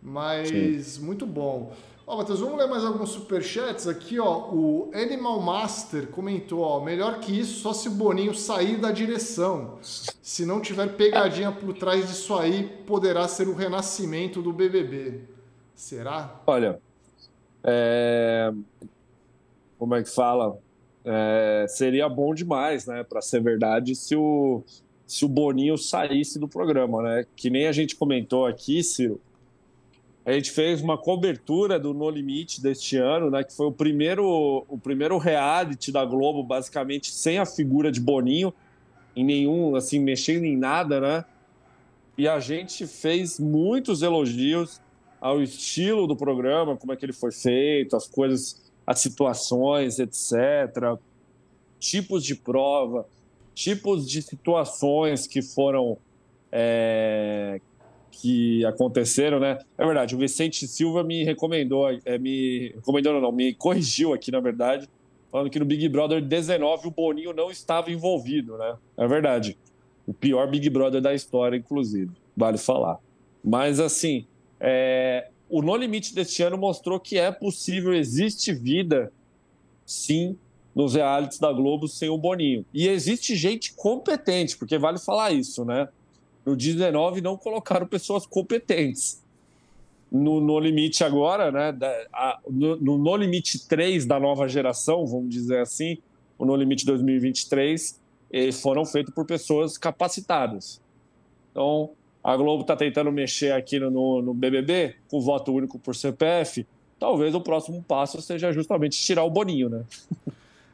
mas Sim. muito bom. Ó, Matheus, vamos ler mais alguns superchats aqui, ó. O Animal Master comentou, ó, melhor que isso, só se o Boninho sair da direção. Se não tiver pegadinha por trás disso aí, poderá ser o renascimento do BBB. Será? Olha, é... como é que fala? É... Seria bom demais, né, para ser verdade, se o se o Boninho saísse do programa, né? Que nem a gente comentou aqui, Ciro a gente fez uma cobertura do No Limite deste ano, né? Que foi o primeiro, o primeiro reality da Globo, basicamente sem a figura de Boninho, em nenhum, assim, mexendo em nada, né? E a gente fez muitos elogios ao estilo do programa, como é que ele foi feito, as coisas, as situações, etc. Tipos de prova, tipos de situações que foram é, que aconteceram, né? É verdade, o Vicente Silva me recomendou, é, me recomendou não, me corrigiu aqui, na verdade, falando que no Big Brother 19 o Boninho não estava envolvido, né? É verdade. O pior Big Brother da história, inclusive, vale falar. Mas, assim, é, o No Limite deste ano mostrou que é possível, existe vida, sim, nos realities da Globo sem o Boninho. E existe gente competente, porque vale falar isso, né? No 19 não colocaram pessoas competentes. No, no limite agora, né? Da, a, no, no limite 3 da nova geração, vamos dizer assim, o no limite 2023, foram feitos por pessoas capacitadas. Então, a Globo está tentando mexer aqui no, no BBB, com voto único por CPF. Talvez o próximo passo seja justamente tirar o Boninho, né?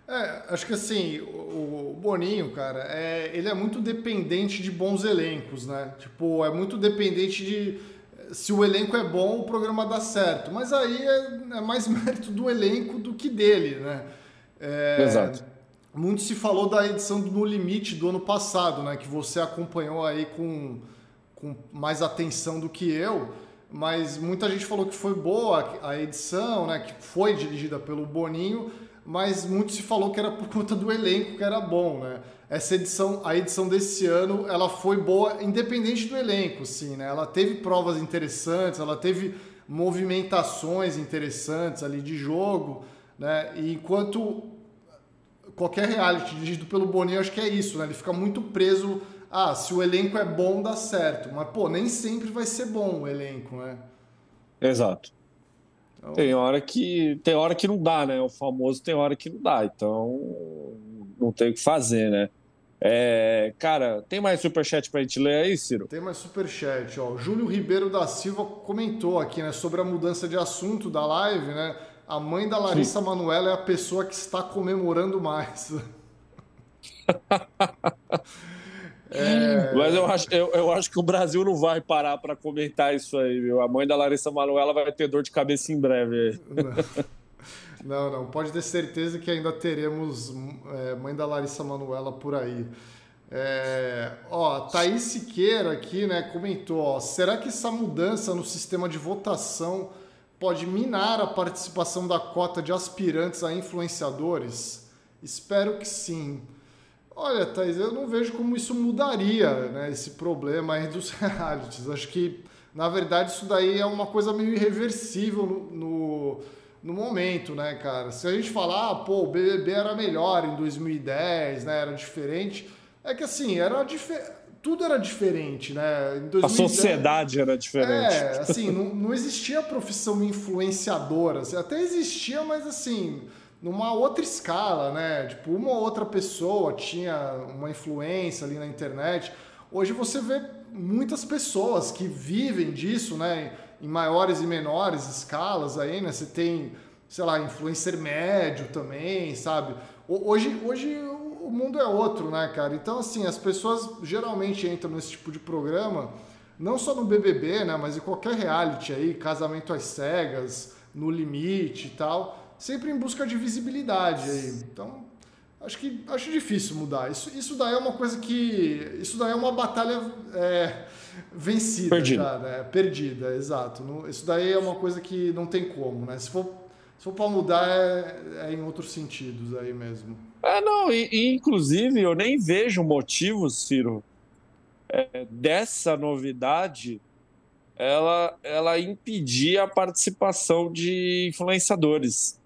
É, acho que assim, o, o Boninho, cara, é, ele é muito dependente de bons elencos, né? Tipo, é muito dependente de se o elenco é bom, o programa dá certo. Mas aí é, é mais <laughs> mérito do elenco do que dele, né? É, Exato. Muito se falou da edição do No Limite do ano passado, né? Que você acompanhou aí com, com mais atenção do que eu. Mas muita gente falou que foi boa a edição, né? Que foi dirigida pelo Boninho mas muito se falou que era por conta do elenco que era bom, né? Essa edição, a edição desse ano, ela foi boa independente do elenco, sim, né? Ela teve provas interessantes, ela teve movimentações interessantes ali de jogo, né? E enquanto qualquer reality dirigido pelo Boninho, acho que é isso, né? Ele fica muito preso, ah, se o elenco é bom, dá certo. Mas, pô, nem sempre vai ser bom o elenco, né? Exato. Então... Tem hora que tem hora que não dá, né? O famoso tem hora que não dá, então não tem o que fazer, né? É, cara, tem mais superchat pra gente ler aí, Ciro? Tem mais superchat, ó. Júlio Ribeiro da Silva comentou aqui, né, sobre a mudança de assunto da live, né? A mãe da Larissa Sim. Manoela é a pessoa que está comemorando mais. <laughs> É... Mas eu acho, eu, eu acho que o Brasil não vai parar para comentar isso aí, viu? A mãe da Larissa Manoela vai ter dor de cabeça em breve. <laughs> Não, não. Pode ter certeza que ainda teremos é, mãe da Larissa Manoela por aí. É, ó, Thaís Siqueira aqui, né, comentou, ó, será que essa mudança no sistema de votação pode minar a participação da cota de aspirantes a influenciadores? Espero que sim. Olha, Thaís, eu não vejo como isso mudaria né, esse problema aí dos <laughs> realities. Acho que, na verdade, isso daí é uma coisa meio irreversível no, no, no momento, né, cara? Se a gente falar, ah, pô, o BBB era melhor em 2010, né, era diferente, é que assim, era tudo era diferente, né? Em 2010, a sociedade era diferente. É, assim, não, não existia profissão influenciadora. Assim, até existia, mas assim numa outra escala, né? Tipo, uma ou outra pessoa tinha uma influência ali na internet. Hoje você vê muitas pessoas que vivem disso, né? Em maiores e menores escalas aí, né? Você tem, sei lá, influencer médio também, sabe? Hoje, hoje o mundo é outro, né, cara? Então, assim, as pessoas geralmente entram nesse tipo de programa, não só no BBB, né? Mas em qualquer reality aí, casamento às cegas, no limite e tal sempre em busca de visibilidade aí. Então, acho que acho difícil mudar. Isso, isso daí é uma coisa que. Isso daí é uma batalha é, vencida perdida. já, né? Perdida, exato. Isso daí é uma coisa que não tem como, né? Se for, Se for para mudar, é, é, em outros sentidos aí mesmo. É, não, e, e inclusive eu nem vejo motivos, Ciro, é, dessa novidade ela, ela impedir a participação de influenciadores.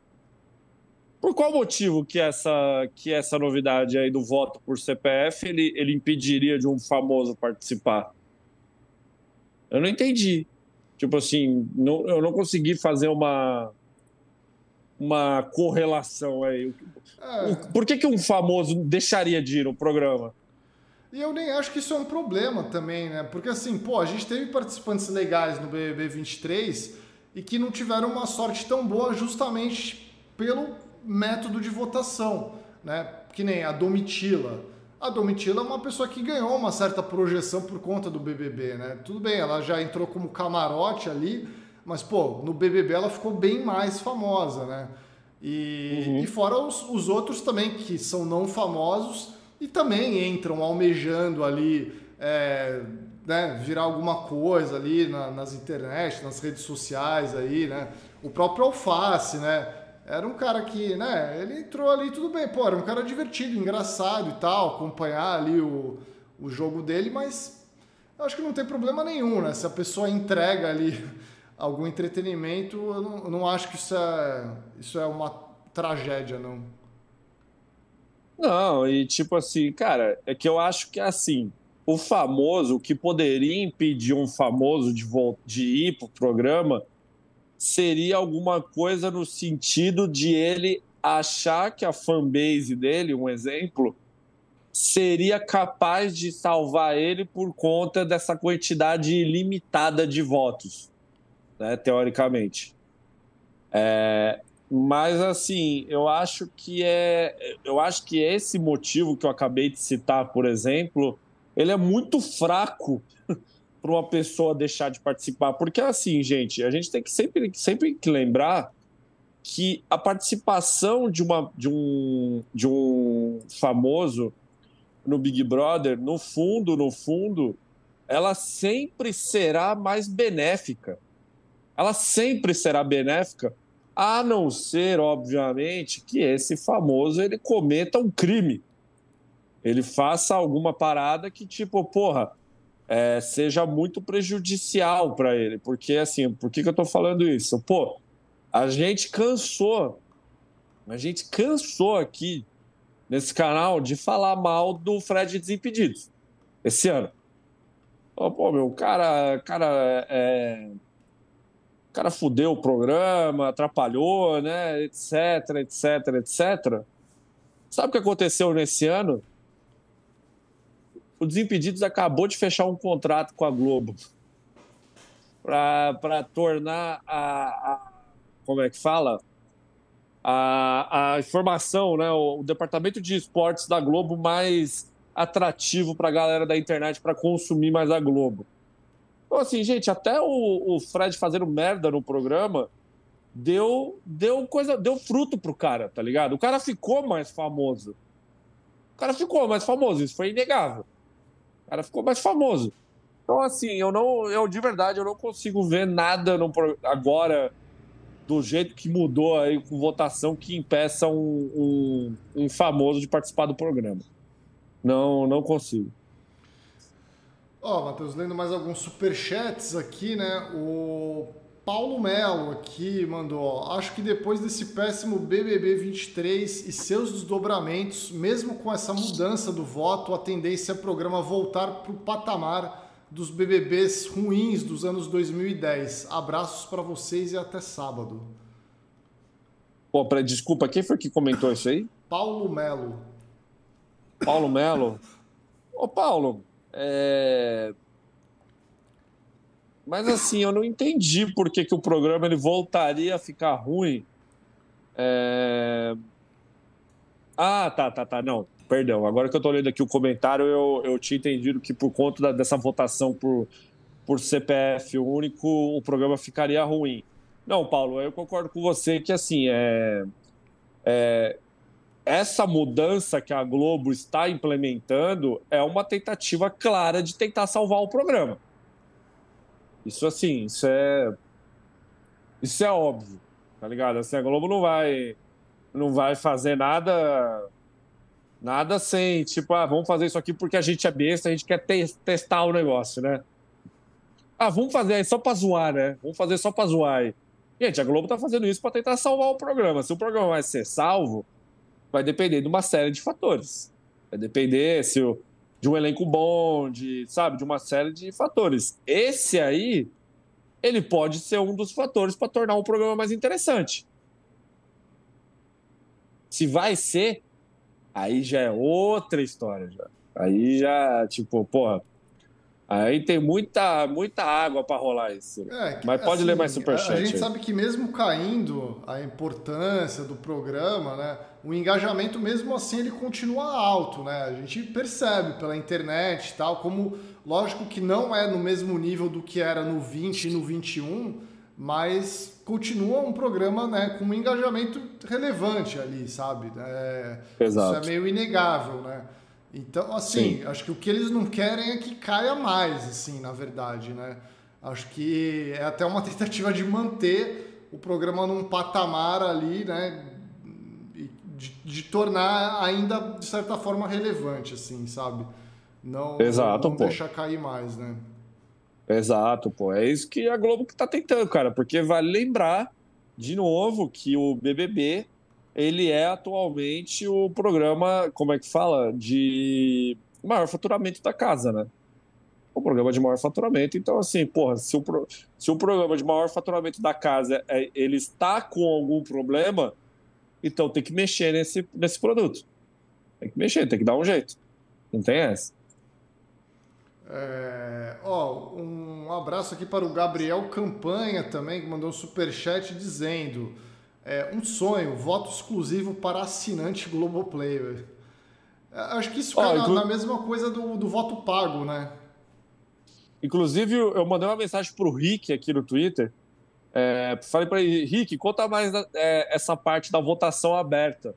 Por qual motivo que essa, que essa novidade aí do voto por CPF ele, ele impediria de um famoso participar? Eu não entendi. Tipo assim, não, eu não consegui fazer uma, uma correlação aí. É. Por que, que um famoso deixaria de ir no programa? E eu nem acho que isso é um problema também, né? Porque assim, pô, a gente teve participantes legais no BBB 23 e que não tiveram uma sorte tão boa justamente pelo método de votação, né? Que nem a Domitila. A Domitila é uma pessoa que ganhou uma certa projeção por conta do BBB, né? Tudo bem, ela já entrou como camarote ali, mas pô, no BBB ela ficou bem mais famosa, né? E, uhum. e fora os, os outros também que são não famosos e também entram almejando ali é, né, virar alguma coisa ali na, nas internet, nas redes sociais aí, né? O próprio Alface, né? Era um cara que, né, ele entrou ali tudo bem, pô, era um cara divertido, engraçado e tal, acompanhar ali o, o jogo dele, mas eu acho que não tem problema nenhum, né? Se a pessoa entrega ali <laughs> algum entretenimento, eu não, eu não acho que isso é, isso é uma tragédia, não. Não, e tipo assim, cara, é que eu acho que é assim, o famoso, o que poderia impedir um famoso de, de ir pro programa seria alguma coisa no sentido de ele achar que a fanbase dele, um exemplo, seria capaz de salvar ele por conta dessa quantidade ilimitada de votos, né, teoricamente. É, mas assim, eu acho que é, eu acho que esse motivo que eu acabei de citar, por exemplo, ele é muito fraco para uma pessoa deixar de participar, porque assim, gente, a gente tem que sempre, sempre que lembrar que a participação de, uma, de, um, de um famoso no Big Brother, no fundo, no fundo, ela sempre será mais benéfica. Ela sempre será benéfica a não ser, obviamente, que esse famoso ele cometa um crime. Ele faça alguma parada que, tipo, porra, é, seja muito prejudicial para ele. Porque, assim, por que, que eu estou falando isso? Pô, a gente cansou, a gente cansou aqui nesse canal de falar mal do Fred Desimpedidos esse ano. Pô, meu, cara, cara é, cara fudeu o programa, atrapalhou, né, etc, etc, etc. Sabe o que aconteceu nesse ano? O Desimpedidos acabou de fechar um contrato com a Globo para tornar a, a, Como é que fala? A, a informação, né, o, o departamento de esportes da Globo mais atrativo para a galera da internet para consumir mais a Globo. Então, assim, gente, até o, o Fred fazendo merda no programa deu, deu coisa, deu fruto pro cara, tá ligado? O cara ficou mais famoso. O cara ficou mais famoso, isso foi inegável. O cara ficou mais famoso. Então, assim, eu não, eu de verdade, eu não consigo ver nada no, agora do jeito que mudou aí com votação que impeça um, um, um famoso de participar do programa. Não, não consigo. Ó, oh, Matheus, lendo mais alguns superchats aqui, né? O Paulo Melo aqui mandou, acho que depois desse péssimo BBB 23 e seus desdobramentos, mesmo com essa mudança do voto, a tendência é o programa voltar para o patamar dos BBBs ruins dos anos 2010. Abraços para vocês e até sábado. Pô, pra, desculpa, quem foi que comentou isso aí? Paulo Melo. Paulo Melo? Ô, Paulo, é... Mas assim, eu não entendi por que, que o programa ele voltaria a ficar ruim. É... Ah, tá, tá, tá. Não, perdão. Agora que eu tô lendo aqui o comentário, eu, eu tinha entendido que por conta da, dessa votação por, por CPF único, o programa ficaria ruim. Não, Paulo, eu concordo com você que assim, é, é, essa mudança que a Globo está implementando é uma tentativa clara de tentar salvar o programa. Isso assim, isso é isso é óbvio. tá ligado? Assim, a Globo não vai, não vai fazer nada Nada sem, tipo, ah, vamos fazer isso aqui porque a gente é besta, a gente quer te testar o negócio, né? Ah, vamos fazer aí só pra zoar, né? Vamos fazer só pra zoar aí. Gente, a Globo tá fazendo isso para tentar salvar o programa. Se o programa vai ser salvo, vai depender de uma série de fatores. Vai depender se o, de um elenco bom, de, sabe, de uma série de fatores. Esse aí, ele pode ser um dos fatores para tornar o programa mais interessante. Se vai ser, aí já é outra história. Já. Aí já, tipo, porra. Aí tem muita, muita água para rolar isso. É, Mas pode assim, ler mais superchat. A, a gente aí. sabe que mesmo caindo a importância do programa, né? O engajamento mesmo assim ele continua alto, né? A gente percebe pela internet e tal, como lógico que não é no mesmo nível do que era no 20 e no 21, mas continua um programa né, com um engajamento relevante ali, sabe? É, Exato. Isso é meio inegável, né? Então, assim, Sim. acho que o que eles não querem é que caia mais, assim, na verdade, né? Acho que é até uma <laughs> tentativa de manter o programa num patamar ali, né? De, de tornar ainda, de certa forma, relevante, assim, sabe? Não, Exato, não, não deixar cair mais, né? Exato, pô. É isso que a Globo que tá tentando, cara, porque vale lembrar, de novo, que o BBB, ele é atualmente o programa, como é que fala? De maior faturamento da casa, né? O programa de maior faturamento. Então, assim, porra, se o, pro... se o programa de maior faturamento da casa é... ele está com algum problema, então tem que mexer nesse, nesse produto. Tem que mexer, tem que dar um jeito. Não tem essa. É, ó, um abraço aqui para o Gabriel Campanha também, que mandou um superchat dizendo: é, um sonho, voto exclusivo para assinante Globoplay. É, acho que isso cai inclu... na, mesma coisa do, do voto pago, né? Inclusive, eu mandei uma mensagem para o Rick aqui no Twitter. É, falei para ele, Rick, conta mais é, essa parte da votação aberta.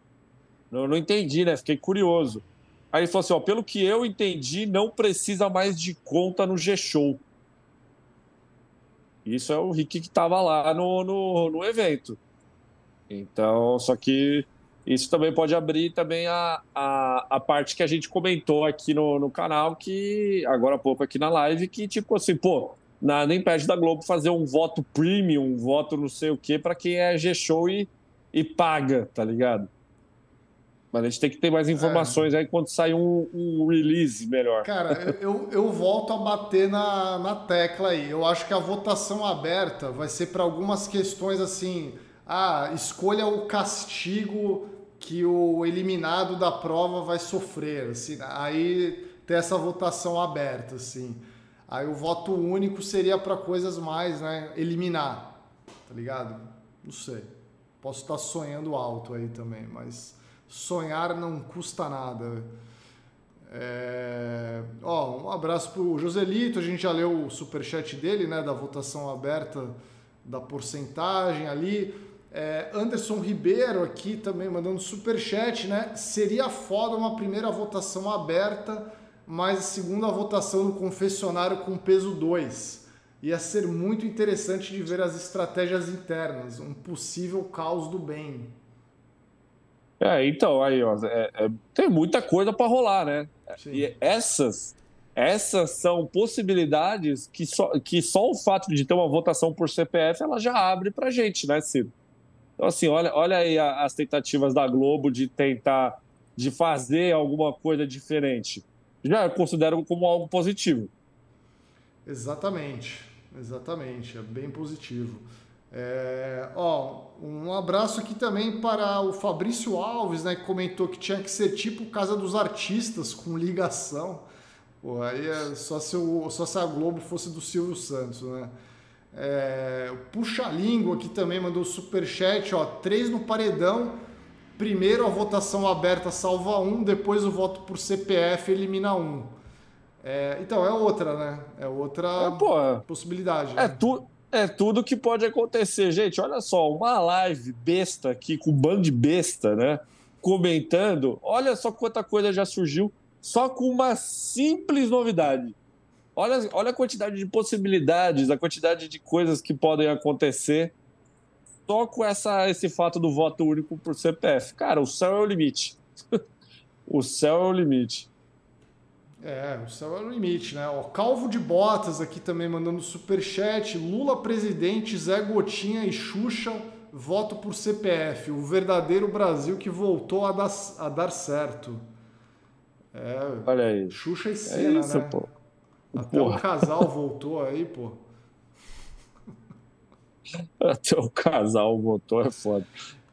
Eu não entendi, né? Fiquei curioso. Aí ele falou assim: ó, pelo que eu entendi, não precisa mais de conta no G-Show. Isso é o Rick que estava lá no, no, no, evento. Então, só que isso também pode abrir também a, a, a parte que a gente comentou aqui no, no canal, que agora há pouco aqui na live, que tipo assim, pô, nada impede da Globo fazer um voto premium, um voto não sei o quê, para quem é G-Show e, e paga, tá ligado? Mas a gente tem que ter mais informações é. aí quando sair um, um, release melhor. Cara, eu, eu volto a bater na, na tecla aí. Eu acho que a votação aberta vai ser para algumas questões assim. Ah, escolha o castigo que o eliminado da prova vai sofrer. Assim, aí ter essa votação aberta, assim. Aí o voto único seria para coisas mais, né? Eliminar, tá ligado? Não sei. Posso estar sonhando alto aí também, mas sonhar não custa nada. É... Ó, um abraço pro Joselito, a gente já leu o superchat dele, né, da votação aberta da porcentagem ali. É, Anderson Ribeiro aqui também mandando superchat, né? Seria foda uma primeira votação aberta, mas a segunda votação no confessionário com peso 2. Ia ser muito interessante de ver as estratégias internas, um possível caos do bem. É, então, aí, ó, é, é, tem muita coisa para rolar, né? Sim. E essas, essas são possibilidades que só, que só o fato de ter uma votação por CPF ela já abre para gente, né, Ciro? Então, assim, olha, olha aí as tentativas da Globo de tentar, de fazer alguma coisa diferente. Já considero como algo positivo. Exatamente, exatamente, é bem positivo. É, ó, um abraço aqui também para o Fabrício Alves, né, que comentou que tinha que ser tipo Casa dos Artistas com ligação. Pô, aí é só se, o, só se a Globo fosse do Silvio Santos, né? É, Puxa Língua aqui também mandou super chat, ó, três no paredão. Primeiro a votação aberta salva um, depois o voto por CPF elimina um. É, então é outra, né? É outra é, possibilidade. É né? tu é tudo que pode acontecer. Gente, olha só, uma live besta aqui, com um bando de besta, né? Comentando. Olha só quanta coisa já surgiu só com uma simples novidade. Olha, olha a quantidade de possibilidades, a quantidade de coisas que podem acontecer só com essa, esse fato do voto único por CPF. Cara, o céu é o limite. <laughs> o céu é o limite. É, o céu é o limite, né? O Calvo de Botas aqui também mandando superchat. Lula presidente, Zé Gotinha e Xuxa, voto por CPF. O verdadeiro Brasil que voltou a dar, a dar certo. É, Olha aí. Xuxa e Cena, é isso, né? Pô. Até Porra. o casal voltou aí, pô. <laughs> Até o casal voltou, é foda.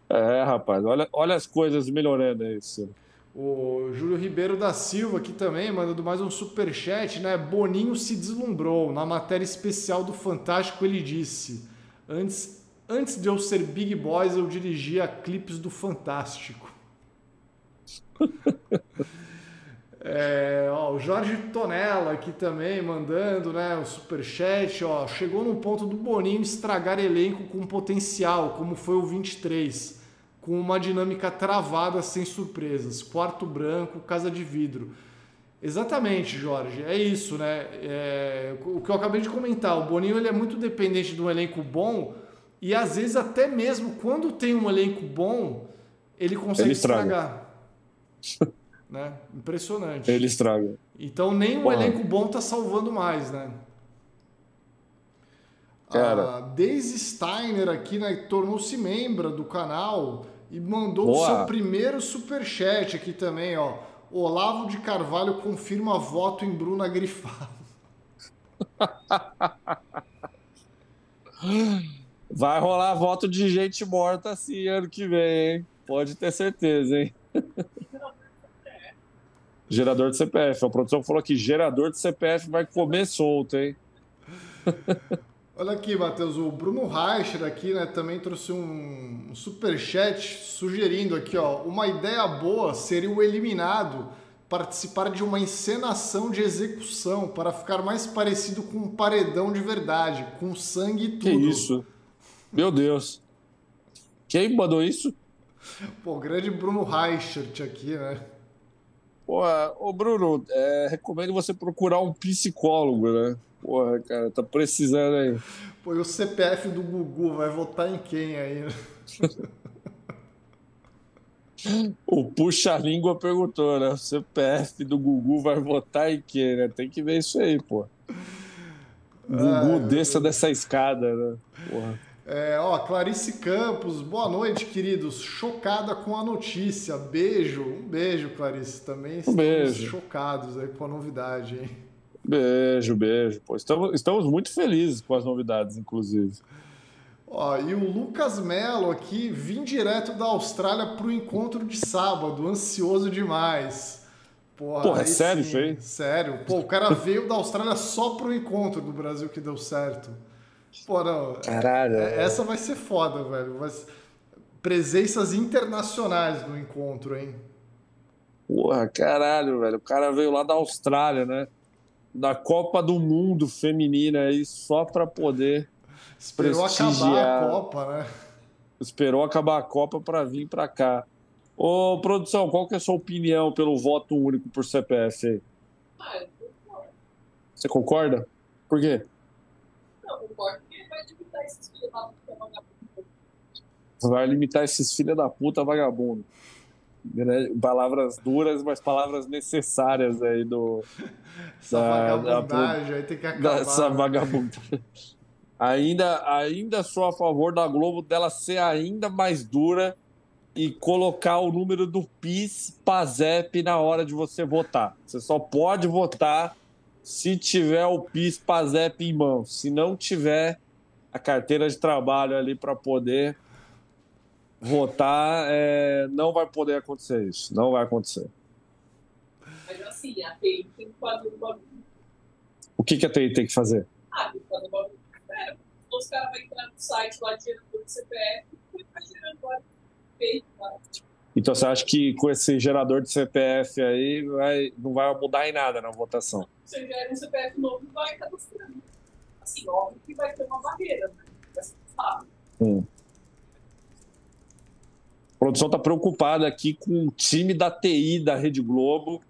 É, rapaz, olha, olha as coisas melhorando aí, Ciro. O Júlio Ribeiro da Silva aqui também, mandando mais um super chat, né? Boninho se deslumbrou. Na matéria especial do Fantástico, ele disse: Antes, antes de eu ser Big Boys, eu dirigia clipes do Fantástico. <laughs> É, ó, o Jorge Tonella aqui também mandando né, o superchat. Ó, chegou no ponto do Boninho estragar elenco com potencial, como foi o 23, com uma dinâmica travada sem surpresas. Quarto branco, casa de vidro. Exatamente, Jorge. É isso, né? É, o que eu acabei de comentar. O Boninho ele é muito dependente de um elenco bom e às vezes até mesmo quando tem um elenco bom, ele consegue ele estragar. <laughs> Né? Impressionante. Ele estraga. Então nem o elenco bom tá salvando mais, né? Cara. A Daisy Steiner aqui, né, tornou-se membro do canal e mandou Boa. o seu primeiro super chat aqui também, ó. Olavo de Carvalho confirma voto em Bruna Grifado. <laughs> Vai rolar voto de gente morta assim ano que vem, hein? Pode ter certeza, hein? <laughs> Gerador de CPF. A produção falou que gerador de CPF vai comer solto, hein? <laughs> Olha aqui, Matheus, o Bruno Reicher aqui, né, também trouxe um, super chat sugerindo aqui, ó, uma ideia boa seria o eliminado participar de uma encenação de execução para ficar mais parecido com um paredão de verdade, com sangue e tudo. Que isso? Meu Deus. Quem mandou isso? Pô, grande Bruno Reichert aqui, né? Porra, ô Bruno, é, recomendo você procurar um psicólogo, né? Porra, cara, tá precisando aí. Pô, e o CPF do Gugu vai votar em quem aí? o Puxa-Língua perguntou, né? O CPF do Gugu vai votar em quem, né? Tem que ver isso aí, pô. Gugu desça dessa escada, né? Porra. É, ó, Clarice Campos, boa noite, queridos. Chocada com a notícia. Beijo, um beijo, Clarice. Também estamos beijo. chocados aí com a novidade, hein? Beijo, beijo. Pô, estamos, estamos muito felizes com as novidades, inclusive. Ó, e o Lucas Melo aqui, vim direto da Austrália para o encontro de sábado, ansioso demais. Porra, Porra é sério isso aí? Sério. Pô, o cara veio da Austrália só para o encontro do Brasil que deu certo. Pô, não. Caralho. É, essa vai ser foda, velho. Mas presenças internacionais no encontro, hein? Porra, caralho, velho. O cara veio lá da Austrália, né? Da Copa do Mundo feminina aí, só pra poder. Esperou acabar a Copa, né? Esperou acabar a Copa pra vir pra cá. Ô, produção, qual que é a sua opinião pelo voto único por CPF aí? Ah, eu concordo. Você concorda? Por quê? Não, concordo limitar esses filhos da puta vagabundo. Vai limitar esses filhos da puta vagabundo. Palavras duras, mas palavras necessárias aí do. <laughs> Essa da, vagabundagem da, aí tem que acabar. Essa né? vagabundagem. Ainda, ainda sou a favor da Globo dela ser ainda mais dura e colocar o número do PIS, PASEP na hora de você votar. Você só pode votar se tiver o PIS, PASEP em mãos. Se não tiver, a carteira de trabalho ali para poder votar, é, não vai poder acontecer isso. Não vai acontecer. Mas assim, a TI tem que fazer o bagulho. O que, que a TI tem que fazer? Ah, tem que fazer o bagulho. É, os caras vão entrar no site lá de gerador de CPF e vai gerando lá Então você acha que com esse gerador de CPF aí vai, não vai mudar em nada na votação? Você gera um CPF novo vai cadastrando assim, óbvio que vai ter uma barreira, né? Vai ser hum. A produção está preocupada aqui com o time da TI da Rede Globo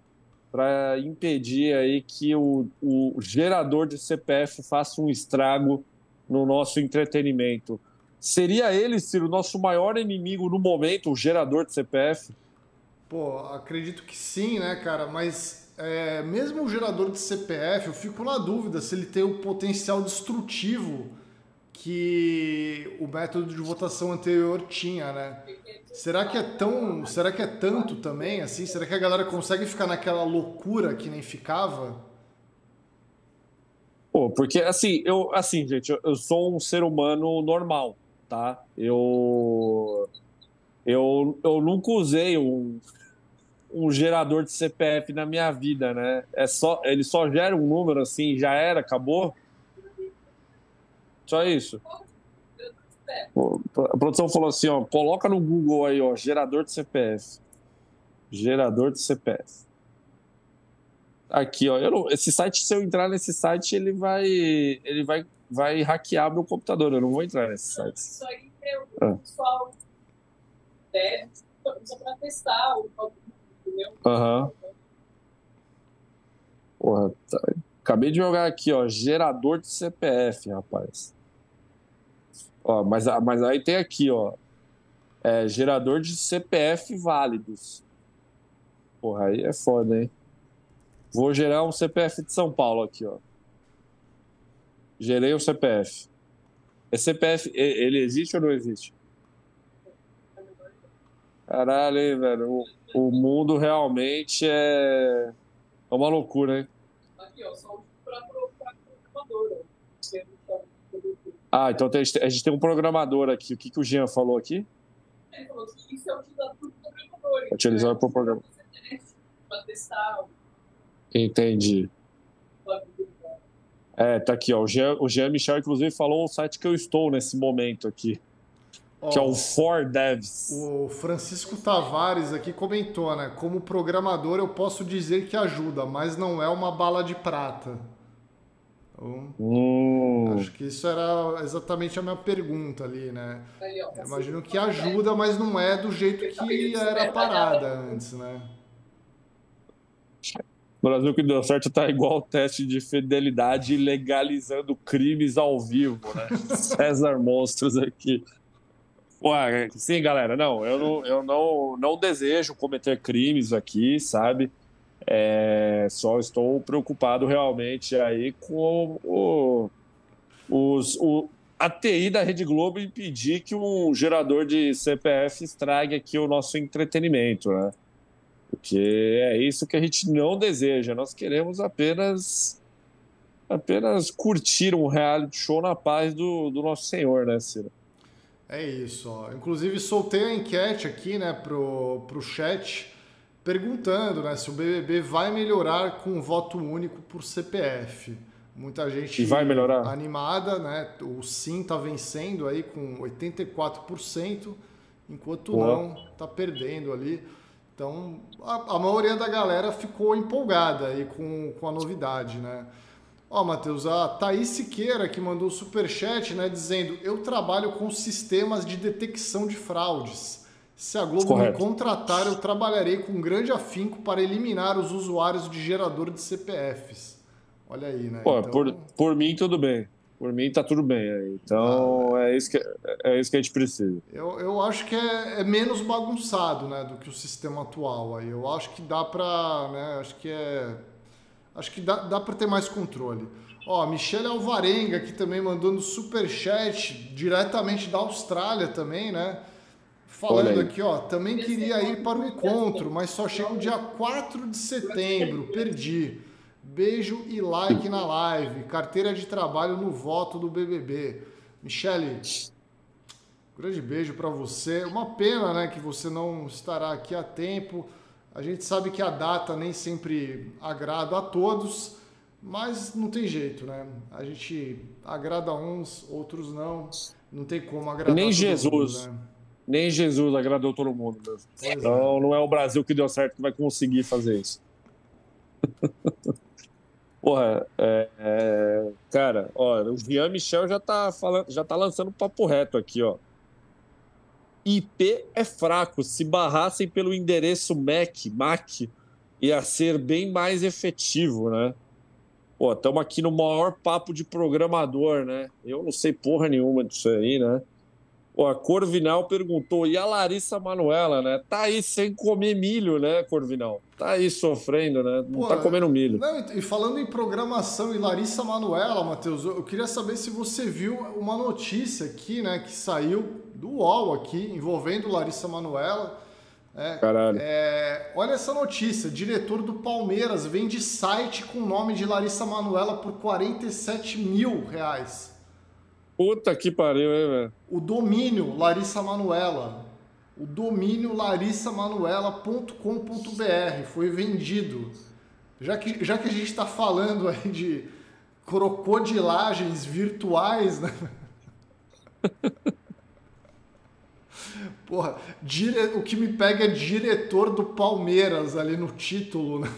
para impedir aí que o, o gerador de CPF faça um estrago no nosso entretenimento. Seria ele, Ciro, o nosso maior inimigo no momento, o gerador de CPF? Pô, acredito que sim, né, cara? Mas é, mesmo o gerador de CPF, eu fico na dúvida se ele tem o potencial destrutivo que o método de votação anterior tinha, né? Será que é tão, será que é tanto também assim? Será que a galera consegue ficar naquela loucura que nem ficava? Pô, porque assim, eu assim, gente, eu, eu sou um ser humano normal, tá? Eu eu, eu nunca usei um, um gerador de CPF na minha vida, né? É só, ele só gera um número assim, já era, acabou. Só isso. A produção falou assim, ó, coloca no Google aí, ó, gerador de CPF. Gerador de CPF. Aqui, ó, não, esse site, se eu entrar nesse site, ele vai, ele vai, vai hackear meu computador. Eu não vou entrar nesse site. Isso aí é o ah. pessoal deve só para testar o Aham. Porra, tá. acabei de jogar aqui, ó, gerador de CPF, rapaz. Ó, mas, mas aí tem aqui, ó, é, gerador de CPF válidos. Porra, aí é foda, hein? Vou gerar um CPF de São Paulo aqui, ó. Gerei um CPF. Esse CPF, ele existe ou não existe? Caralho, hein, velho? O, o mundo realmente é, é uma loucura, hein? Aqui, ó, só para programador. Ah, então tem, a gente tem um programador aqui. O que, que o Jean falou aqui? Ele falou que isso é utilizado por programadores. Utilizado né? por programador. Para testar. Entendi. É, tá aqui, ó. O Jean, o Jean Michel, inclusive, falou o site que eu estou nesse momento aqui que é o For Devs. O Francisco Tavares aqui comentou, né? Como programador eu posso dizer que ajuda, mas não é uma bala de prata. Então, hum. Acho que isso era exatamente a minha pergunta ali, né? imagino que ajuda, mas não é do jeito que era parada antes, né? O Brasil que deu certo tá igual o teste de fidelidade legalizando crimes ao vivo, né? <laughs> César Monstros aqui. Ué, sim, galera, não, eu, não, eu não, não desejo cometer crimes aqui, sabe? É, só estou preocupado realmente aí com o, os, o, a TI da Rede Globo impedir que um gerador de CPF estrague aqui o nosso entretenimento, né? Porque é isso que a gente não deseja. Nós queremos apenas apenas curtir um reality show na paz do, do nosso Senhor, né, Ciro? É isso. Ó. Inclusive soltei a enquete aqui, né, pro, pro chat perguntando, né, se o BBB vai melhorar com voto único por CPF. Muita gente e vai melhorar. animada, né? O sim tá vencendo aí com 84%, enquanto Boa. não tá perdendo ali. Então, a, a, maioria da galera ficou empolgada aí com, com a novidade, né? Ó, Matheus, a Thaís Siqueira que mandou o superchat, né, dizendo: Eu trabalho com sistemas de detecção de fraudes. Se a Globo Correto. me contratar, eu trabalharei com grande afinco para eliminar os usuários de gerador de CPFs. Olha aí, né? Pô, então... por, por mim, tudo bem. Por mim, tá tudo bem. Então, ah, é, isso que, é isso que a gente precisa. Eu, eu acho que é, é, menos bagunçado né, do que o sistema atual. Aí. Eu acho que dá para. Né, acho que é Acho que dá, dá para ter mais controle. Ó, Michelle Alvarenga aqui também mandando super chat diretamente da Austrália também, né? Falando aqui, ó, também queria ir para o encontro, mas só chego dia 4 de setembro, perdi. Beijo e like na live. Carteira de trabalho no voto do BBB. Michele, grande beijo para você. Uma pena, né, que você não estará aqui a tempo. A gente sabe que a data nem sempre agrada a todos, mas não tem jeito, né? A gente agrada uns, outros não. Não tem como agradar Nem Jesus. Mundo, né? Nem Jesus agradou todo mundo mesmo. É. então é. não é o Brasil que deu certo que vai conseguir fazer isso. <laughs> Porra, é, é, cara, ó, o Jean Michel já tá falando, já tá lançando papo reto aqui, ó. IP é fraco. Se barrassem pelo endereço MAC, MAC, ia ser bem mais efetivo, né? Pô, estamos aqui no maior papo de programador, né? Eu não sei porra nenhuma disso aí, né? Ó, a Corvinal perguntou, e a Larissa Manuela, né? Tá aí sem comer milho, né, Corvinal? Tá aí sofrendo, né? Não Pô, tá comendo milho. Não, e falando em programação e Larissa Manuela, Matheus, eu queria saber se você viu uma notícia aqui, né, que saiu do UOL aqui, envolvendo Larissa Manuela. É, Caralho. É, olha essa notícia: diretor do Palmeiras vende site com o nome de Larissa Manuela por 47 mil reais. Puta que pariu, hein, velho? O domínio Larissa Manuela. O domínio larissamanuela.com.br foi vendido. Já que, já que a gente está falando aí de crocodilagens virtuais, né? <laughs> Porra, dire... o que me pega é diretor do Palmeiras ali no título, né?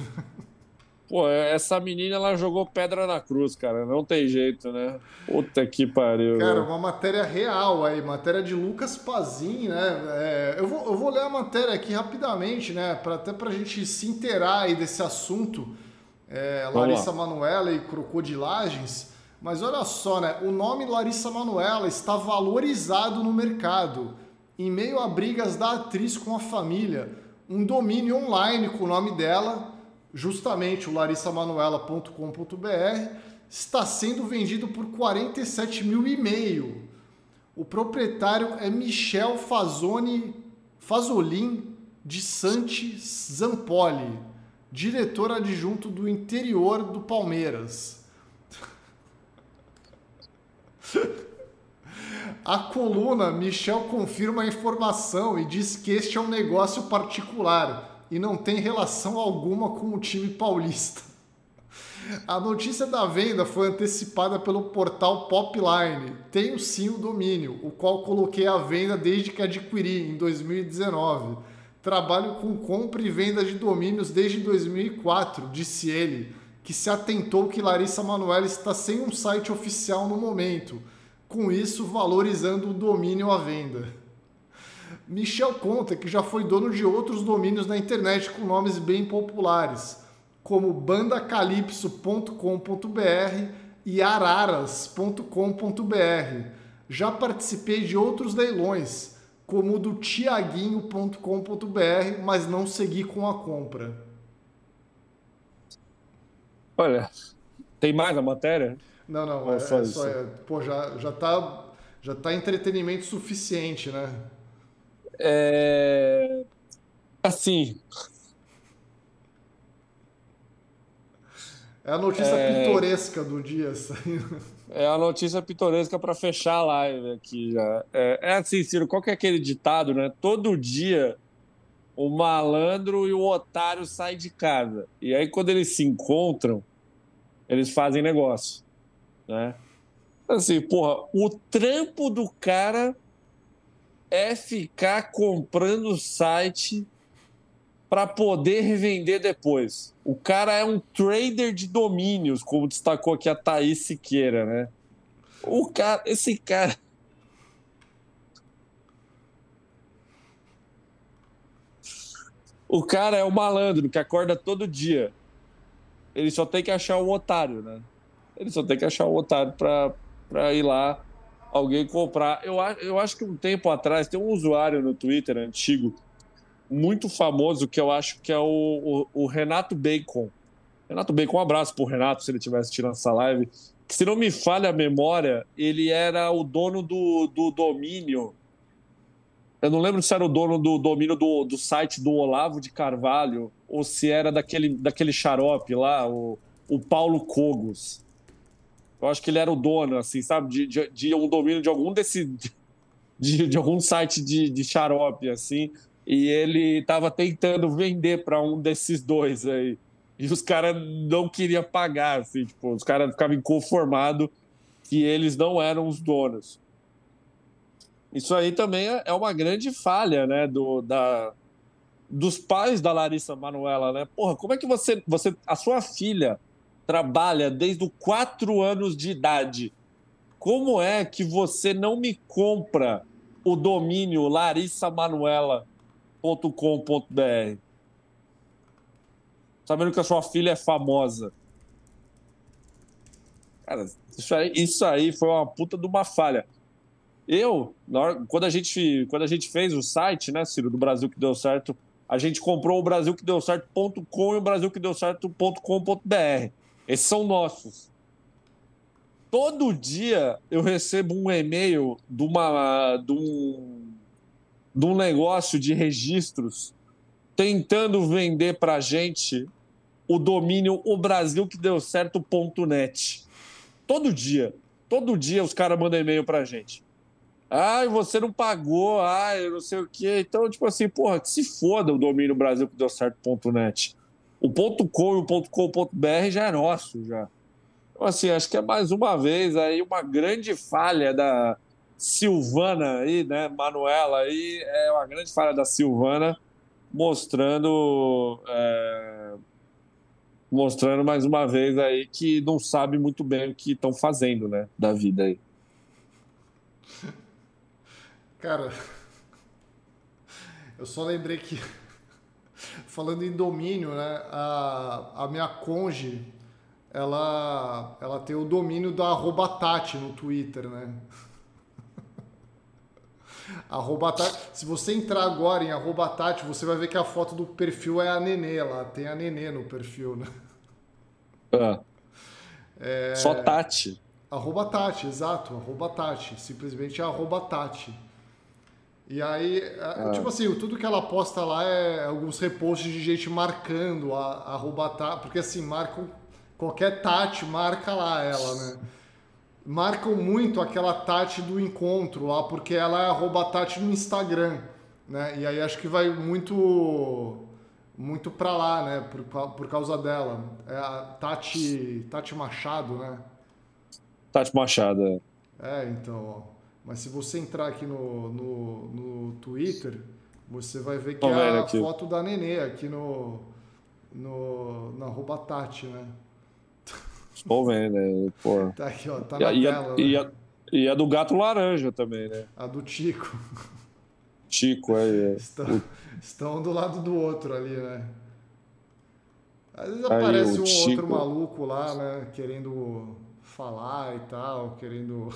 Pô, essa menina ela jogou pedra na cruz, cara. Não tem jeito, né? Puta que pariu. Cara, uma matéria real aí, matéria de Lucas Pazin, né? É, eu, vou, eu vou ler a matéria aqui rapidamente, né? Pra, até pra gente se inteirar aí desse assunto. É, Larissa Manuela e crocodilagens. Mas olha só, né? O nome Larissa Manuela está valorizado no mercado. Em meio a brigas da atriz com a família, um domínio online com o nome dela justamente o larissamanuela.com.br, está sendo vendido por 47 mil e meio. O proprietário é Michel Fazoni, Fazolin de Santi Zampoli, diretor adjunto do interior do Palmeiras. <laughs> A coluna Michel confirma a informação e diz que este é um negócio particular e não tem relação alguma com o time paulista. A notícia da venda foi antecipada pelo portal Popline. Tenho sim o domínio, o qual coloquei à venda desde que adquiri em 2019. Trabalho com compra e venda de domínios desde 2004, disse ele, que se atentou que Larissa Manoela está sem um site oficial no momento, com isso valorizando o domínio à venda. Michel conta que já foi dono de outros domínios na internet com nomes bem populares, como bandacalypso.com.br e araras.com.br. Já participei de outros leilões, como o do tiaguinho.com.br, mas não segui com a compra. Olha, tem mais a matéria? Não, não, é, é só, é, pô, já, já, tá, já tá entretenimento suficiente, né? É... Assim. É a notícia é... pitoresca do dia saindo. É a notícia pitoresca para fechar a live aqui já. É, é, assim, Ciro, qual que é aquele ditado, né? Todo dia o malandro e o otário saem de casa. E aí, quando eles se encontram, eles fazem negócio, né? Assim, porra, o trampo do cara é ficar comprando site para poder revender depois. O cara é um trader de domínios, como destacou aqui a Thaís Siqueira, né? O cara, esse cara. O cara é o malandro que acorda todo dia. Ele só tem que achar o otário, né? Ele só tem que achar o otário para ir lá alguém comprar. Eu, eu acho que um tempo atrás tem um usuário no Twitter antigo, muito famoso, que eu acho que é o, o, o Renato Bacon. Renato Bacon, um abraço pro Renato, se ele tivesse tirando essa live. Que, se não me falha a memória, ele era o dono do, do domínio. Eu não lembro se era o dono do domínio do, do site do Olavo de Carvalho ou se era daquele, daquele xarope lá, o, o Paulo Cogos. Eu acho que ele era o dono, assim, sabe? De, de, de um domínio de algum desse. De, de algum site de, de xarope, assim. E ele estava tentando vender para um desses dois aí. E os caras não queriam pagar, assim, tipo, os caras ficavam inconformados que eles não eram os donos. Isso aí também é, é uma grande falha, né, do, da, dos pais da Larissa Manuela, né? Porra, como é que você, você, a sua filha trabalha desde os quatro anos de idade. Como é que você não me compra o domínio larissamanuela.com.br? Sabendo que a sua filha é famosa. Cara, isso aí, isso aí foi uma puta de uma falha. Eu, hora, quando, a gente, quando a gente fez o site, né, Ciro, do Brasil que deu certo, a gente comprou o Brasil que deu certo.com e o Brasil que deu certo.com.br. Esses são nossos. Todo dia eu recebo um e-mail de, uma, de, um, de um negócio de registros tentando vender para gente o domínio o Brasil que deu certo.net. Todo dia. Todo dia os caras mandam e-mail para gente. Ai, você não pagou, ai, não sei o quê. Então, tipo assim, porra, que se foda o domínio Brasil que deu certo.net. O ponto .com e o ponto .com.br já é nosso, já. Então, assim, acho que é mais uma vez aí uma grande falha da Silvana aí, né, Manuela aí, é uma grande falha da Silvana, mostrando... É, mostrando mais uma vez aí que não sabe muito bem o que estão fazendo, né, da vida aí. Cara, eu só lembrei que, falando em domínio, né, a, a minha conge, ela, ela tem o domínio da arroba Tati no Twitter, né? <laughs> Arroba Tati, se você entrar agora em arroba Tati, você vai ver que a foto do perfil é a Nenê lá. Tem a Nenê no perfil, né? Ah. É... Só Tati. Arroba Tati, exato. Arroba Tati. Simplesmente arroba Tati. E aí, ah. tipo assim, tudo que ela posta lá é alguns reposts de gente marcando a, arroba Tati. Porque assim, marcam. Qualquer Tati marca lá ela, né? Marcam muito aquela Tati do encontro lá, porque ela é arroba Tati no Instagram. Né? E aí acho que vai muito muito para lá, né? Por, por causa dela. É a Tati, Tati Machado, né? Tati Machado, é. É, então, ó. Mas se você entrar aqui no, no, no Twitter, você vai ver que é a aqui. foto da Nenê aqui no, no, na roupa Tati, né? Estou vendo, né? Pô. Tá aqui, ó. Tá na e, tela. A, né? e, a, e a do gato laranja também, né? A do Tico. Chico, aí. É. Estão, estão do lado do outro ali, né? Às vezes aí, aparece um Chico... outro maluco lá, né? Querendo falar e tal, querendo.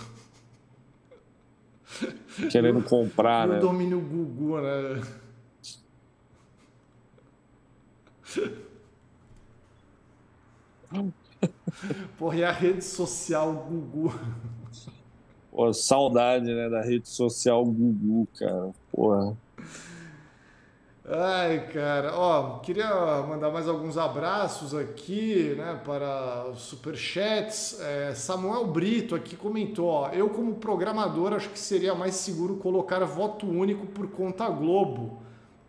Querendo comprar, no né? domínio Gugu, né? Porra, e a rede social Gugu? Pô, saudade, né, da rede social Gugu, cara. Porra. Ai, cara, ó, queria mandar mais alguns abraços aqui, né, para os superchats. É, Samuel Brito aqui comentou, ó, eu como programador acho que seria mais seguro colocar voto único por conta Globo,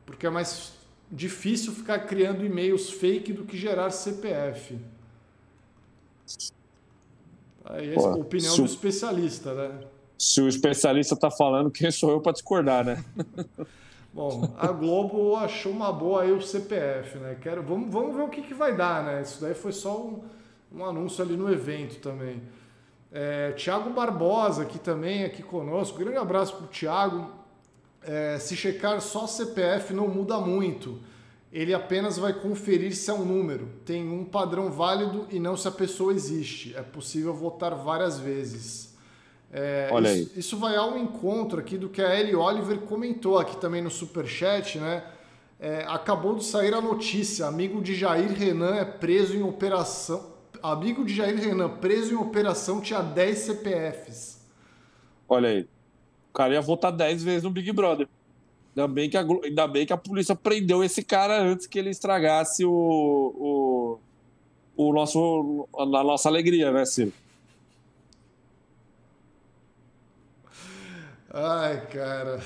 porque é mais difícil ficar criando e-mails fake do que gerar CPF. Aí é a opinião do especialista, né? Se o especialista está falando, quem sou eu para discordar, né? <laughs> Bom, a Globo achou uma boa aí o CPF, né? Quero, vamos, vamos ver o que, que vai dar, né? Isso daí foi só um, um anúncio ali no evento também. É, Tiago Barbosa aqui também, aqui conosco. Grande abraço para o Tiago. É, se checar só CPF não muda muito ele apenas vai conferir se é um número, tem um padrão válido e não se a pessoa existe. É possível votar várias vezes. É, Olha isso, aí. isso vai ao encontro aqui do que a Ellie Oliver comentou aqui também no Superchat, né? É, acabou de sair a notícia: amigo de Jair Renan é preso em operação. Amigo de Jair Renan, preso em operação, tinha 10 CPFs. Olha aí. O cara ia votar 10 vezes no Big Brother. Ainda bem, que a, ainda bem que a polícia prendeu esse cara antes que ele estragasse o, o, o nosso, a nossa alegria, né, Ciro? Ai, cara.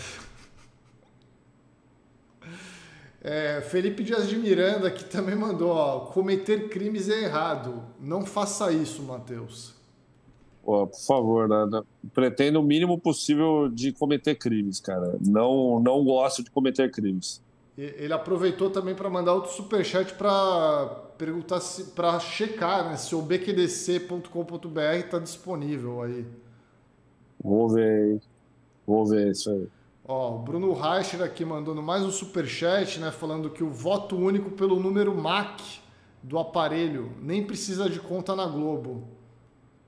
É, Felipe Dias de Miranda que também mandou, ó, cometer crimes é errado. Não faça isso, Matheus. Pô, por favor, né? pretendo o mínimo possível de cometer crimes, cara. Não, não gosto de cometer crimes. Ele aproveitou também para mandar outro superchat para perguntar se para checar né, se o bqdc.com.br está disponível aí. Vou ver, vou ver isso aí. Ó, o Bruno Reicher aqui mandando mais um superchat, né, falando que o voto único pelo número MAC do aparelho nem precisa de conta na Globo.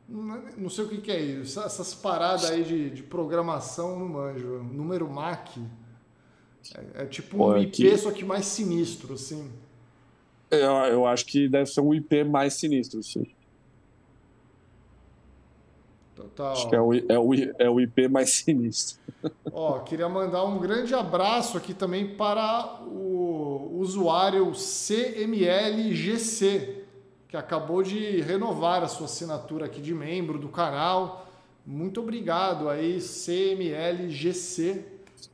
Não sei o que, que é isso. Essas paradas aí de, de programação no manjo. Número MAC. É, é tipo um Pô, IP, que... só que mais sinistro, assim. Eu, eu acho que deve ser um IP mais sinistro, sim. Total. Acho que é o, é, o, é o IP mais <laughs> sinistro. Ó, queria mandar um grande abraço aqui também para o usuário CMLGC, que acabou de renovar a sua assinatura aqui de membro do canal. Muito obrigado aí, CMLGC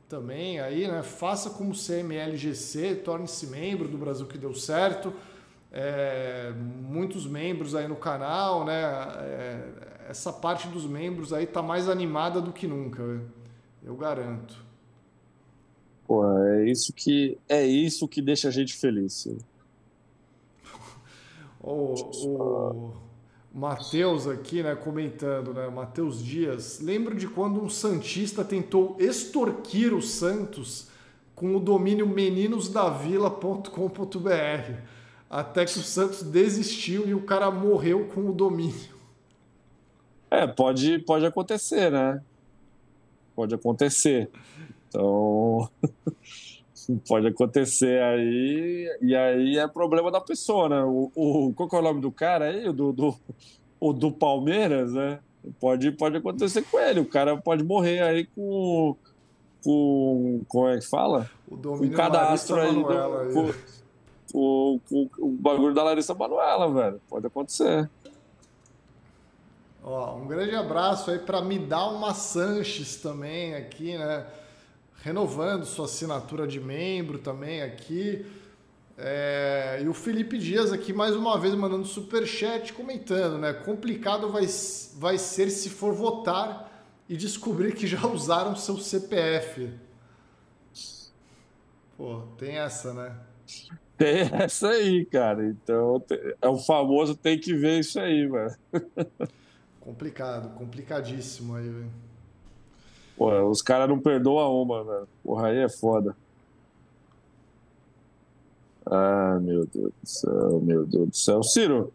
também aí, né? Faça como CMLGC, torne-se membro do Brasil que deu certo. É, muitos membros aí no canal, né? É, essa parte dos membros aí tá mais animada do que nunca, eu garanto. Pô, é isso que é isso que deixa a gente feliz. <laughs> o, o Matheus aqui, né, comentando, né, Matheus Dias, lembro de quando um santista tentou extorquir o Santos com o domínio meninosdavila.com.br, até que o Santos desistiu e o cara morreu com o domínio. É, pode, pode acontecer, né? Pode acontecer. Então, <laughs> pode acontecer aí, e aí é problema da pessoa, né? O, o, qual que é o nome do cara aí? O do, do, o do Palmeiras, né? Pode, pode acontecer com ele. O cara pode morrer aí com. com como é que fala? O domínio com cadastro aí, do, aí. Com, com, com, o bagulho da Larissa Manuela, velho. Pode acontecer. Ó, um grande abraço aí para uma Sanches também aqui, né? Renovando sua assinatura de membro também aqui. É, e o Felipe Dias aqui mais uma vez mandando super chat comentando, né? Complicado vai, vai ser se for votar e descobrir que já <laughs> usaram seu CPF. Pô, tem essa, né? Tem essa aí, cara. Então é o famoso tem que ver isso aí, mano. <laughs> Complicado, complicadíssimo aí, velho. Pô, os caras não perdoam uma, velho. Porra, aí é foda. Ah, meu Deus do céu, meu Deus do céu. Ciro,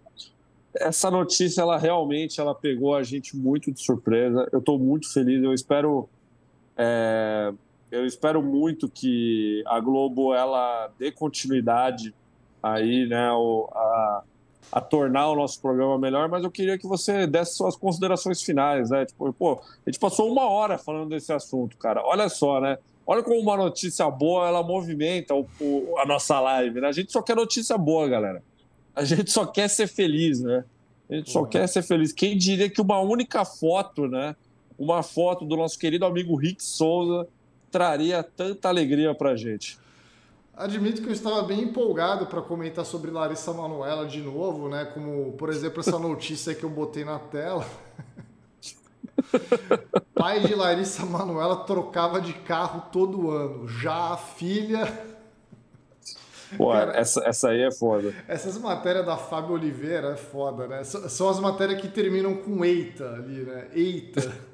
essa notícia, ela realmente ela pegou a gente muito de surpresa. Eu estou muito feliz. Eu espero, é, eu espero muito que a Globo ela dê continuidade aí, né, o, a, a tornar o nosso programa melhor, mas eu queria que você desse suas considerações finais, né? Tipo, pô, a gente passou uma hora falando desse assunto, cara. Olha só, né? Olha como uma notícia boa ela movimenta o, o, a nossa live, né? A gente só quer notícia boa, galera. A gente só quer ser feliz, né? A gente só quer ser feliz. Quem diria que uma única foto, né? Uma foto do nosso querido amigo Rick Souza traria tanta alegria pra gente. Admito que eu estava bem empolgado para comentar sobre Larissa Manoela de novo, né? Como, por exemplo, essa notícia que eu botei na tela. <laughs> Pai de Larissa Manoela trocava de carro todo ano. Já a filha. Pô, Cara, essa, essa aí é foda. Essas matérias da Fábio Oliveira é foda, né? São as matérias que terminam com eita ali, né? Eita.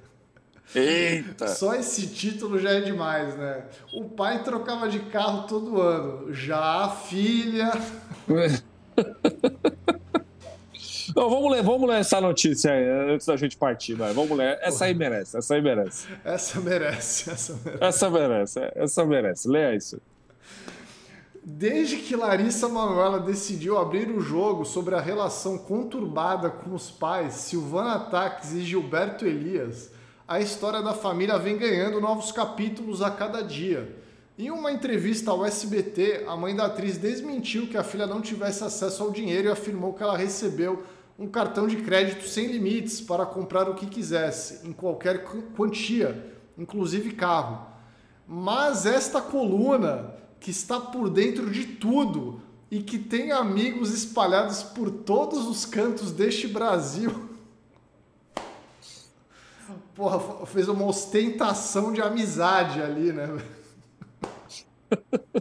Eita! Só esse título já é demais, né? O pai trocava de carro todo ano. Já a filha. <laughs> Não, vamos ler, vamos ler essa notícia aí, antes da gente partir, vai. Vamos ler. Essa aí merece, essa aí merece. Essa merece, essa merece. Essa merece, essa merece. Leia isso. Desde que Larissa Manoela decidiu abrir o jogo sobre a relação conturbada com os pais Silvana Taques e Gilberto Elias, a história da família vem ganhando novos capítulos a cada dia. Em uma entrevista ao SBT, a mãe da atriz desmentiu que a filha não tivesse acesso ao dinheiro e afirmou que ela recebeu um cartão de crédito sem limites para comprar o que quisesse, em qualquer quantia, inclusive carro. Mas esta coluna, que está por dentro de tudo e que tem amigos espalhados por todos os cantos deste Brasil, <laughs> porra, fez uma ostentação de amizade ali, né? <laughs>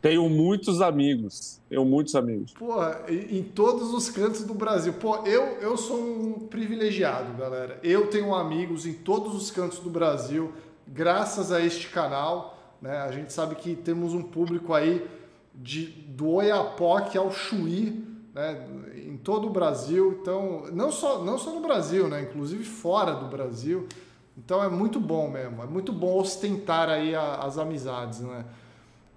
Tenho muitos amigos. Tenho muitos amigos. Porra, em todos os cantos do Brasil. Pô, eu, eu sou um privilegiado, galera. Eu tenho amigos em todos os cantos do Brasil, graças a este canal. Né? A gente sabe que temos um público aí de, do Oiapoque ao Chuí, né, em todo o Brasil. Então, não só, não só no Brasil, né, inclusive fora do Brasil. Então é muito bom mesmo, é muito bom ostentar aí a, as amizades, né?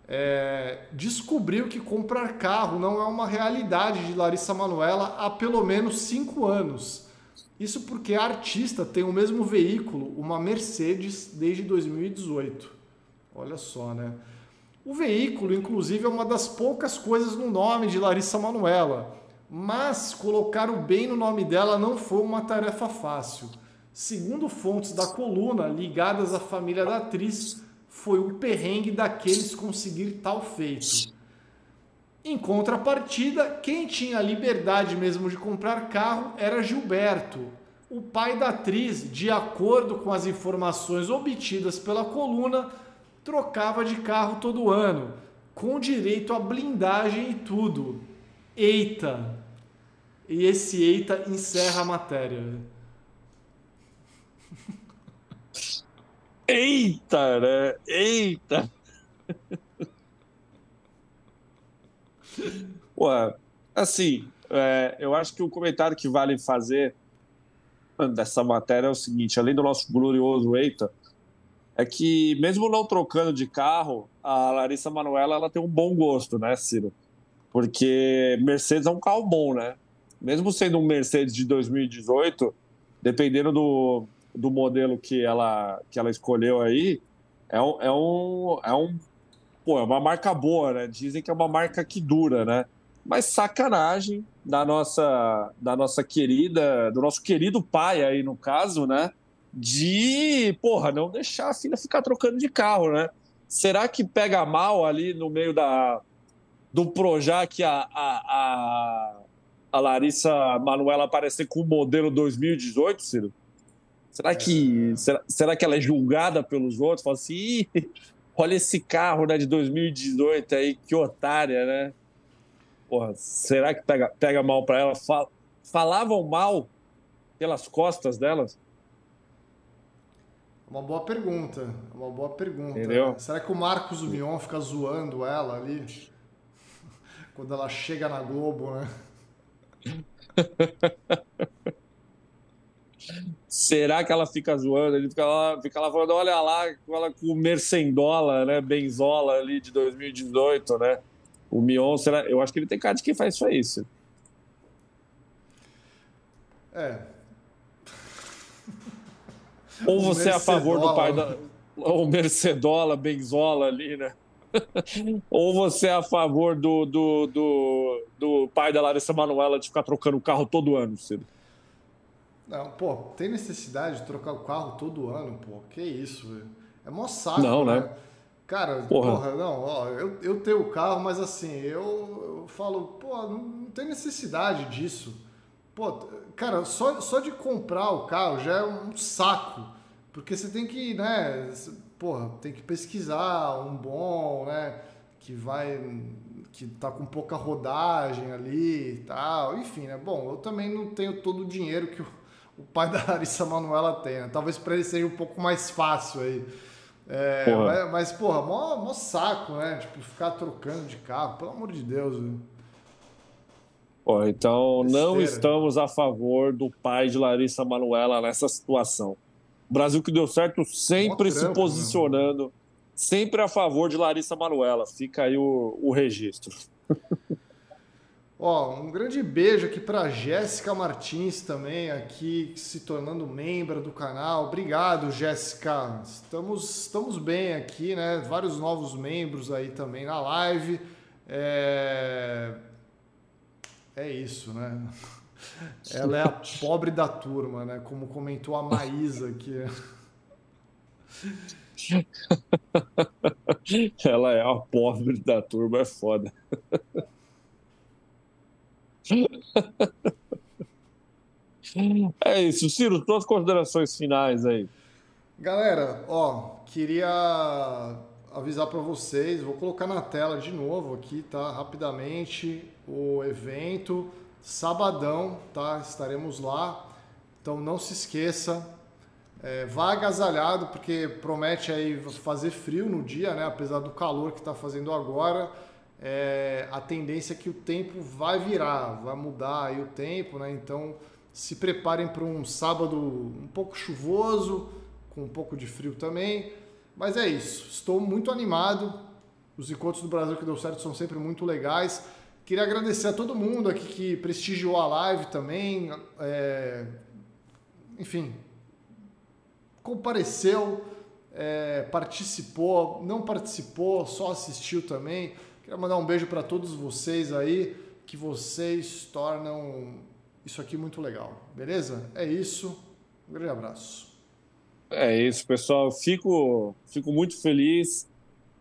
É, descobriu que comprar carro não é uma realidade de Larissa Manuela há pelo menos cinco anos. Isso porque a artista tem o mesmo veículo, uma Mercedes, desde 2018. Olha só, né? O veículo, inclusive, é uma das poucas coisas no nome de Larissa Manuela, mas colocar o bem no nome dela não foi uma tarefa fácil. Segundo fontes da coluna ligadas à família da atriz, foi o perrengue daqueles conseguir tal feito. Em contrapartida, quem tinha a liberdade mesmo de comprar carro era Gilberto, o pai da atriz, de acordo com as informações obtidas pela coluna, trocava de carro todo ano, com direito a blindagem e tudo. Eita! E esse eita encerra a matéria. <laughs> Eita, né? Eita! <laughs> Ué, assim, é, eu acho que o comentário que vale fazer dessa matéria é o seguinte: além do nosso glorioso Eita, é que mesmo não trocando de carro, a Larissa Manoela ela tem um bom gosto, né, Ciro? Porque Mercedes é um carro bom, né? Mesmo sendo um Mercedes de 2018, dependendo do, do modelo que ela, que ela escolheu aí, é um, é um, é um pô, é uma marca boa, né? Dizem que é uma marca que dura, né? Mas sacanagem da nossa, da nossa querida, do nosso querido pai aí no caso, né? De, porra, não deixar a filha ficar trocando de carro, né? Será que pega mal ali no meio da, do Projac a, a, a, a Larissa Manuela aparecer com o modelo 2018, Ciro? Será que, é... será, será que ela é julgada pelos outros? Fala assim, olha esse carro né, de 2018 aí, que otária, né? Porra, será que pega, pega mal para ela? Falavam mal pelas costas delas? Uma boa pergunta. Uma boa pergunta. Entendeu? Será que o Marcos Mion fica zoando ela ali? <laughs> Quando ela chega na Globo, né? <laughs> Será que ela fica zoando? Ele fica lá, fica lá falando, olha lá, ela com o Mercendola, né? Benzola ali de 2018, né? O Mion, será? Eu acho que ele tem cara de quem faz isso aí. É, ou você é a favor do pai da. Ou Mercedola, Benzola ali, né? <laughs> Ou você é a favor do, do, do, do pai da Larissa Manoela de ficar trocando o carro todo ano, Ciro? Não, pô, tem necessidade de trocar o carro todo ano, pô. Que isso, velho. É mó saco, não, né? né? Cara, porra. porra, não, ó, eu, eu tenho o carro, mas assim, eu, eu falo, pô, não, não tem necessidade disso. Pô, cara, só, só de comprar o carro já é um saco. Porque você tem que, né, porra, tem que pesquisar um bom, né, que vai, que tá com pouca rodagem ali e tal. Enfim, né, bom, eu também não tenho todo o dinheiro que o, o pai da Larissa Manuela tem, né? Talvez para ele seja um pouco mais fácil aí. É, porra. Mas, mas, porra, mó, mó saco, né? Tipo, ficar trocando de carro, pelo amor de Deus, viu? Oh, então não estamos a favor do pai de Larissa Manuela nessa situação. O Brasil que deu certo sempre se posicionando, mano. sempre a favor de Larissa Manuela. Fica aí o, o registro. <laughs> Ó, um grande beijo aqui para Jéssica Martins também, aqui se tornando membro do canal. Obrigado, Jéssica. Estamos, estamos bem aqui, né? Vários novos membros aí também na live. É, é isso, né? <laughs> Ela é a pobre da turma, né? Como comentou a Maísa aqui. <laughs> Ela é a pobre da turma, é foda. <laughs> É isso, Ciro, suas considerações finais aí. Galera, ó, queria avisar para vocês, vou colocar na tela de novo aqui, tá? Rapidamente o evento. Sabadão, tá? Estaremos lá. Então não se esqueça. É, vá agasalhado, porque promete aí fazer frio no dia, né? Apesar do calor que está fazendo agora. é, a tendência é que o tempo vai virar, vai mudar aí o tempo, né? Então se preparem para um sábado um pouco chuvoso, com um pouco de frio também. Mas é isso, estou muito animado. Os encontros do Brasil que deu certo são sempre muito legais. Queria agradecer a todo mundo aqui que prestigiou a live também. É... Enfim, compareceu, é... participou, não participou, só assistiu também. Queria mandar um beijo para todos vocês aí, que vocês tornam isso aqui muito legal. Beleza? É isso. Um grande abraço. É isso, pessoal. Fico, fico muito feliz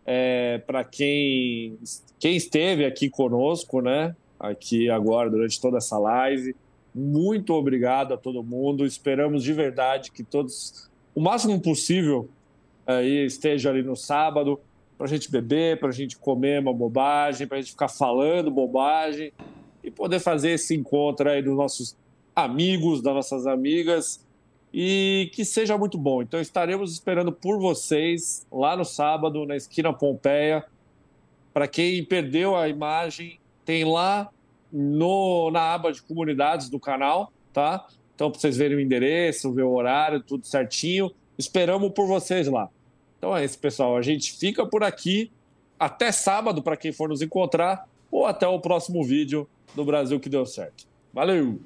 é, para quem, quem esteve aqui conosco, né? Aqui agora durante toda essa live. Muito obrigado a todo mundo. Esperamos de verdade que todos, o máximo possível, aí estejam ali no sábado para a gente beber, para a gente comer uma bobagem, para a gente ficar falando bobagem e poder fazer esse encontro aí dos nossos amigos, das nossas amigas e que seja muito bom. Então estaremos esperando por vocês lá no sábado, na esquina Pompeia. Para quem perdeu a imagem, tem lá no, na aba de comunidades do canal, tá? Então, para vocês verem o endereço, ver o horário, tudo certinho. Esperamos por vocês lá. Então é isso, pessoal. A gente fica por aqui. Até sábado, para quem for nos encontrar, ou até o próximo vídeo do Brasil que deu certo. Valeu!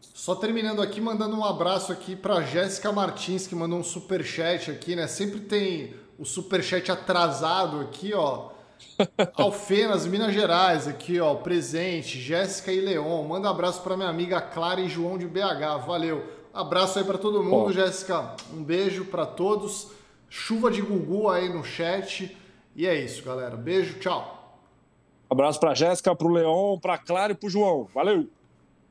Só terminando aqui, mandando um abraço aqui para Jéssica Martins, que mandou um super chat aqui, né? Sempre tem o super chat atrasado aqui, ó. <laughs> Alfenas, Minas Gerais, aqui, ó, presente, Jéssica e Leon. Manda um abraço para minha amiga Clara e João de BH. Valeu. Abraço aí para todo mundo, Jéssica. Um beijo para todos. Chuva de Gugu aí no chat. E é isso, galera. Beijo, tchau. Abraço para Jéssica, para o Leon, para Clara e para João. Valeu.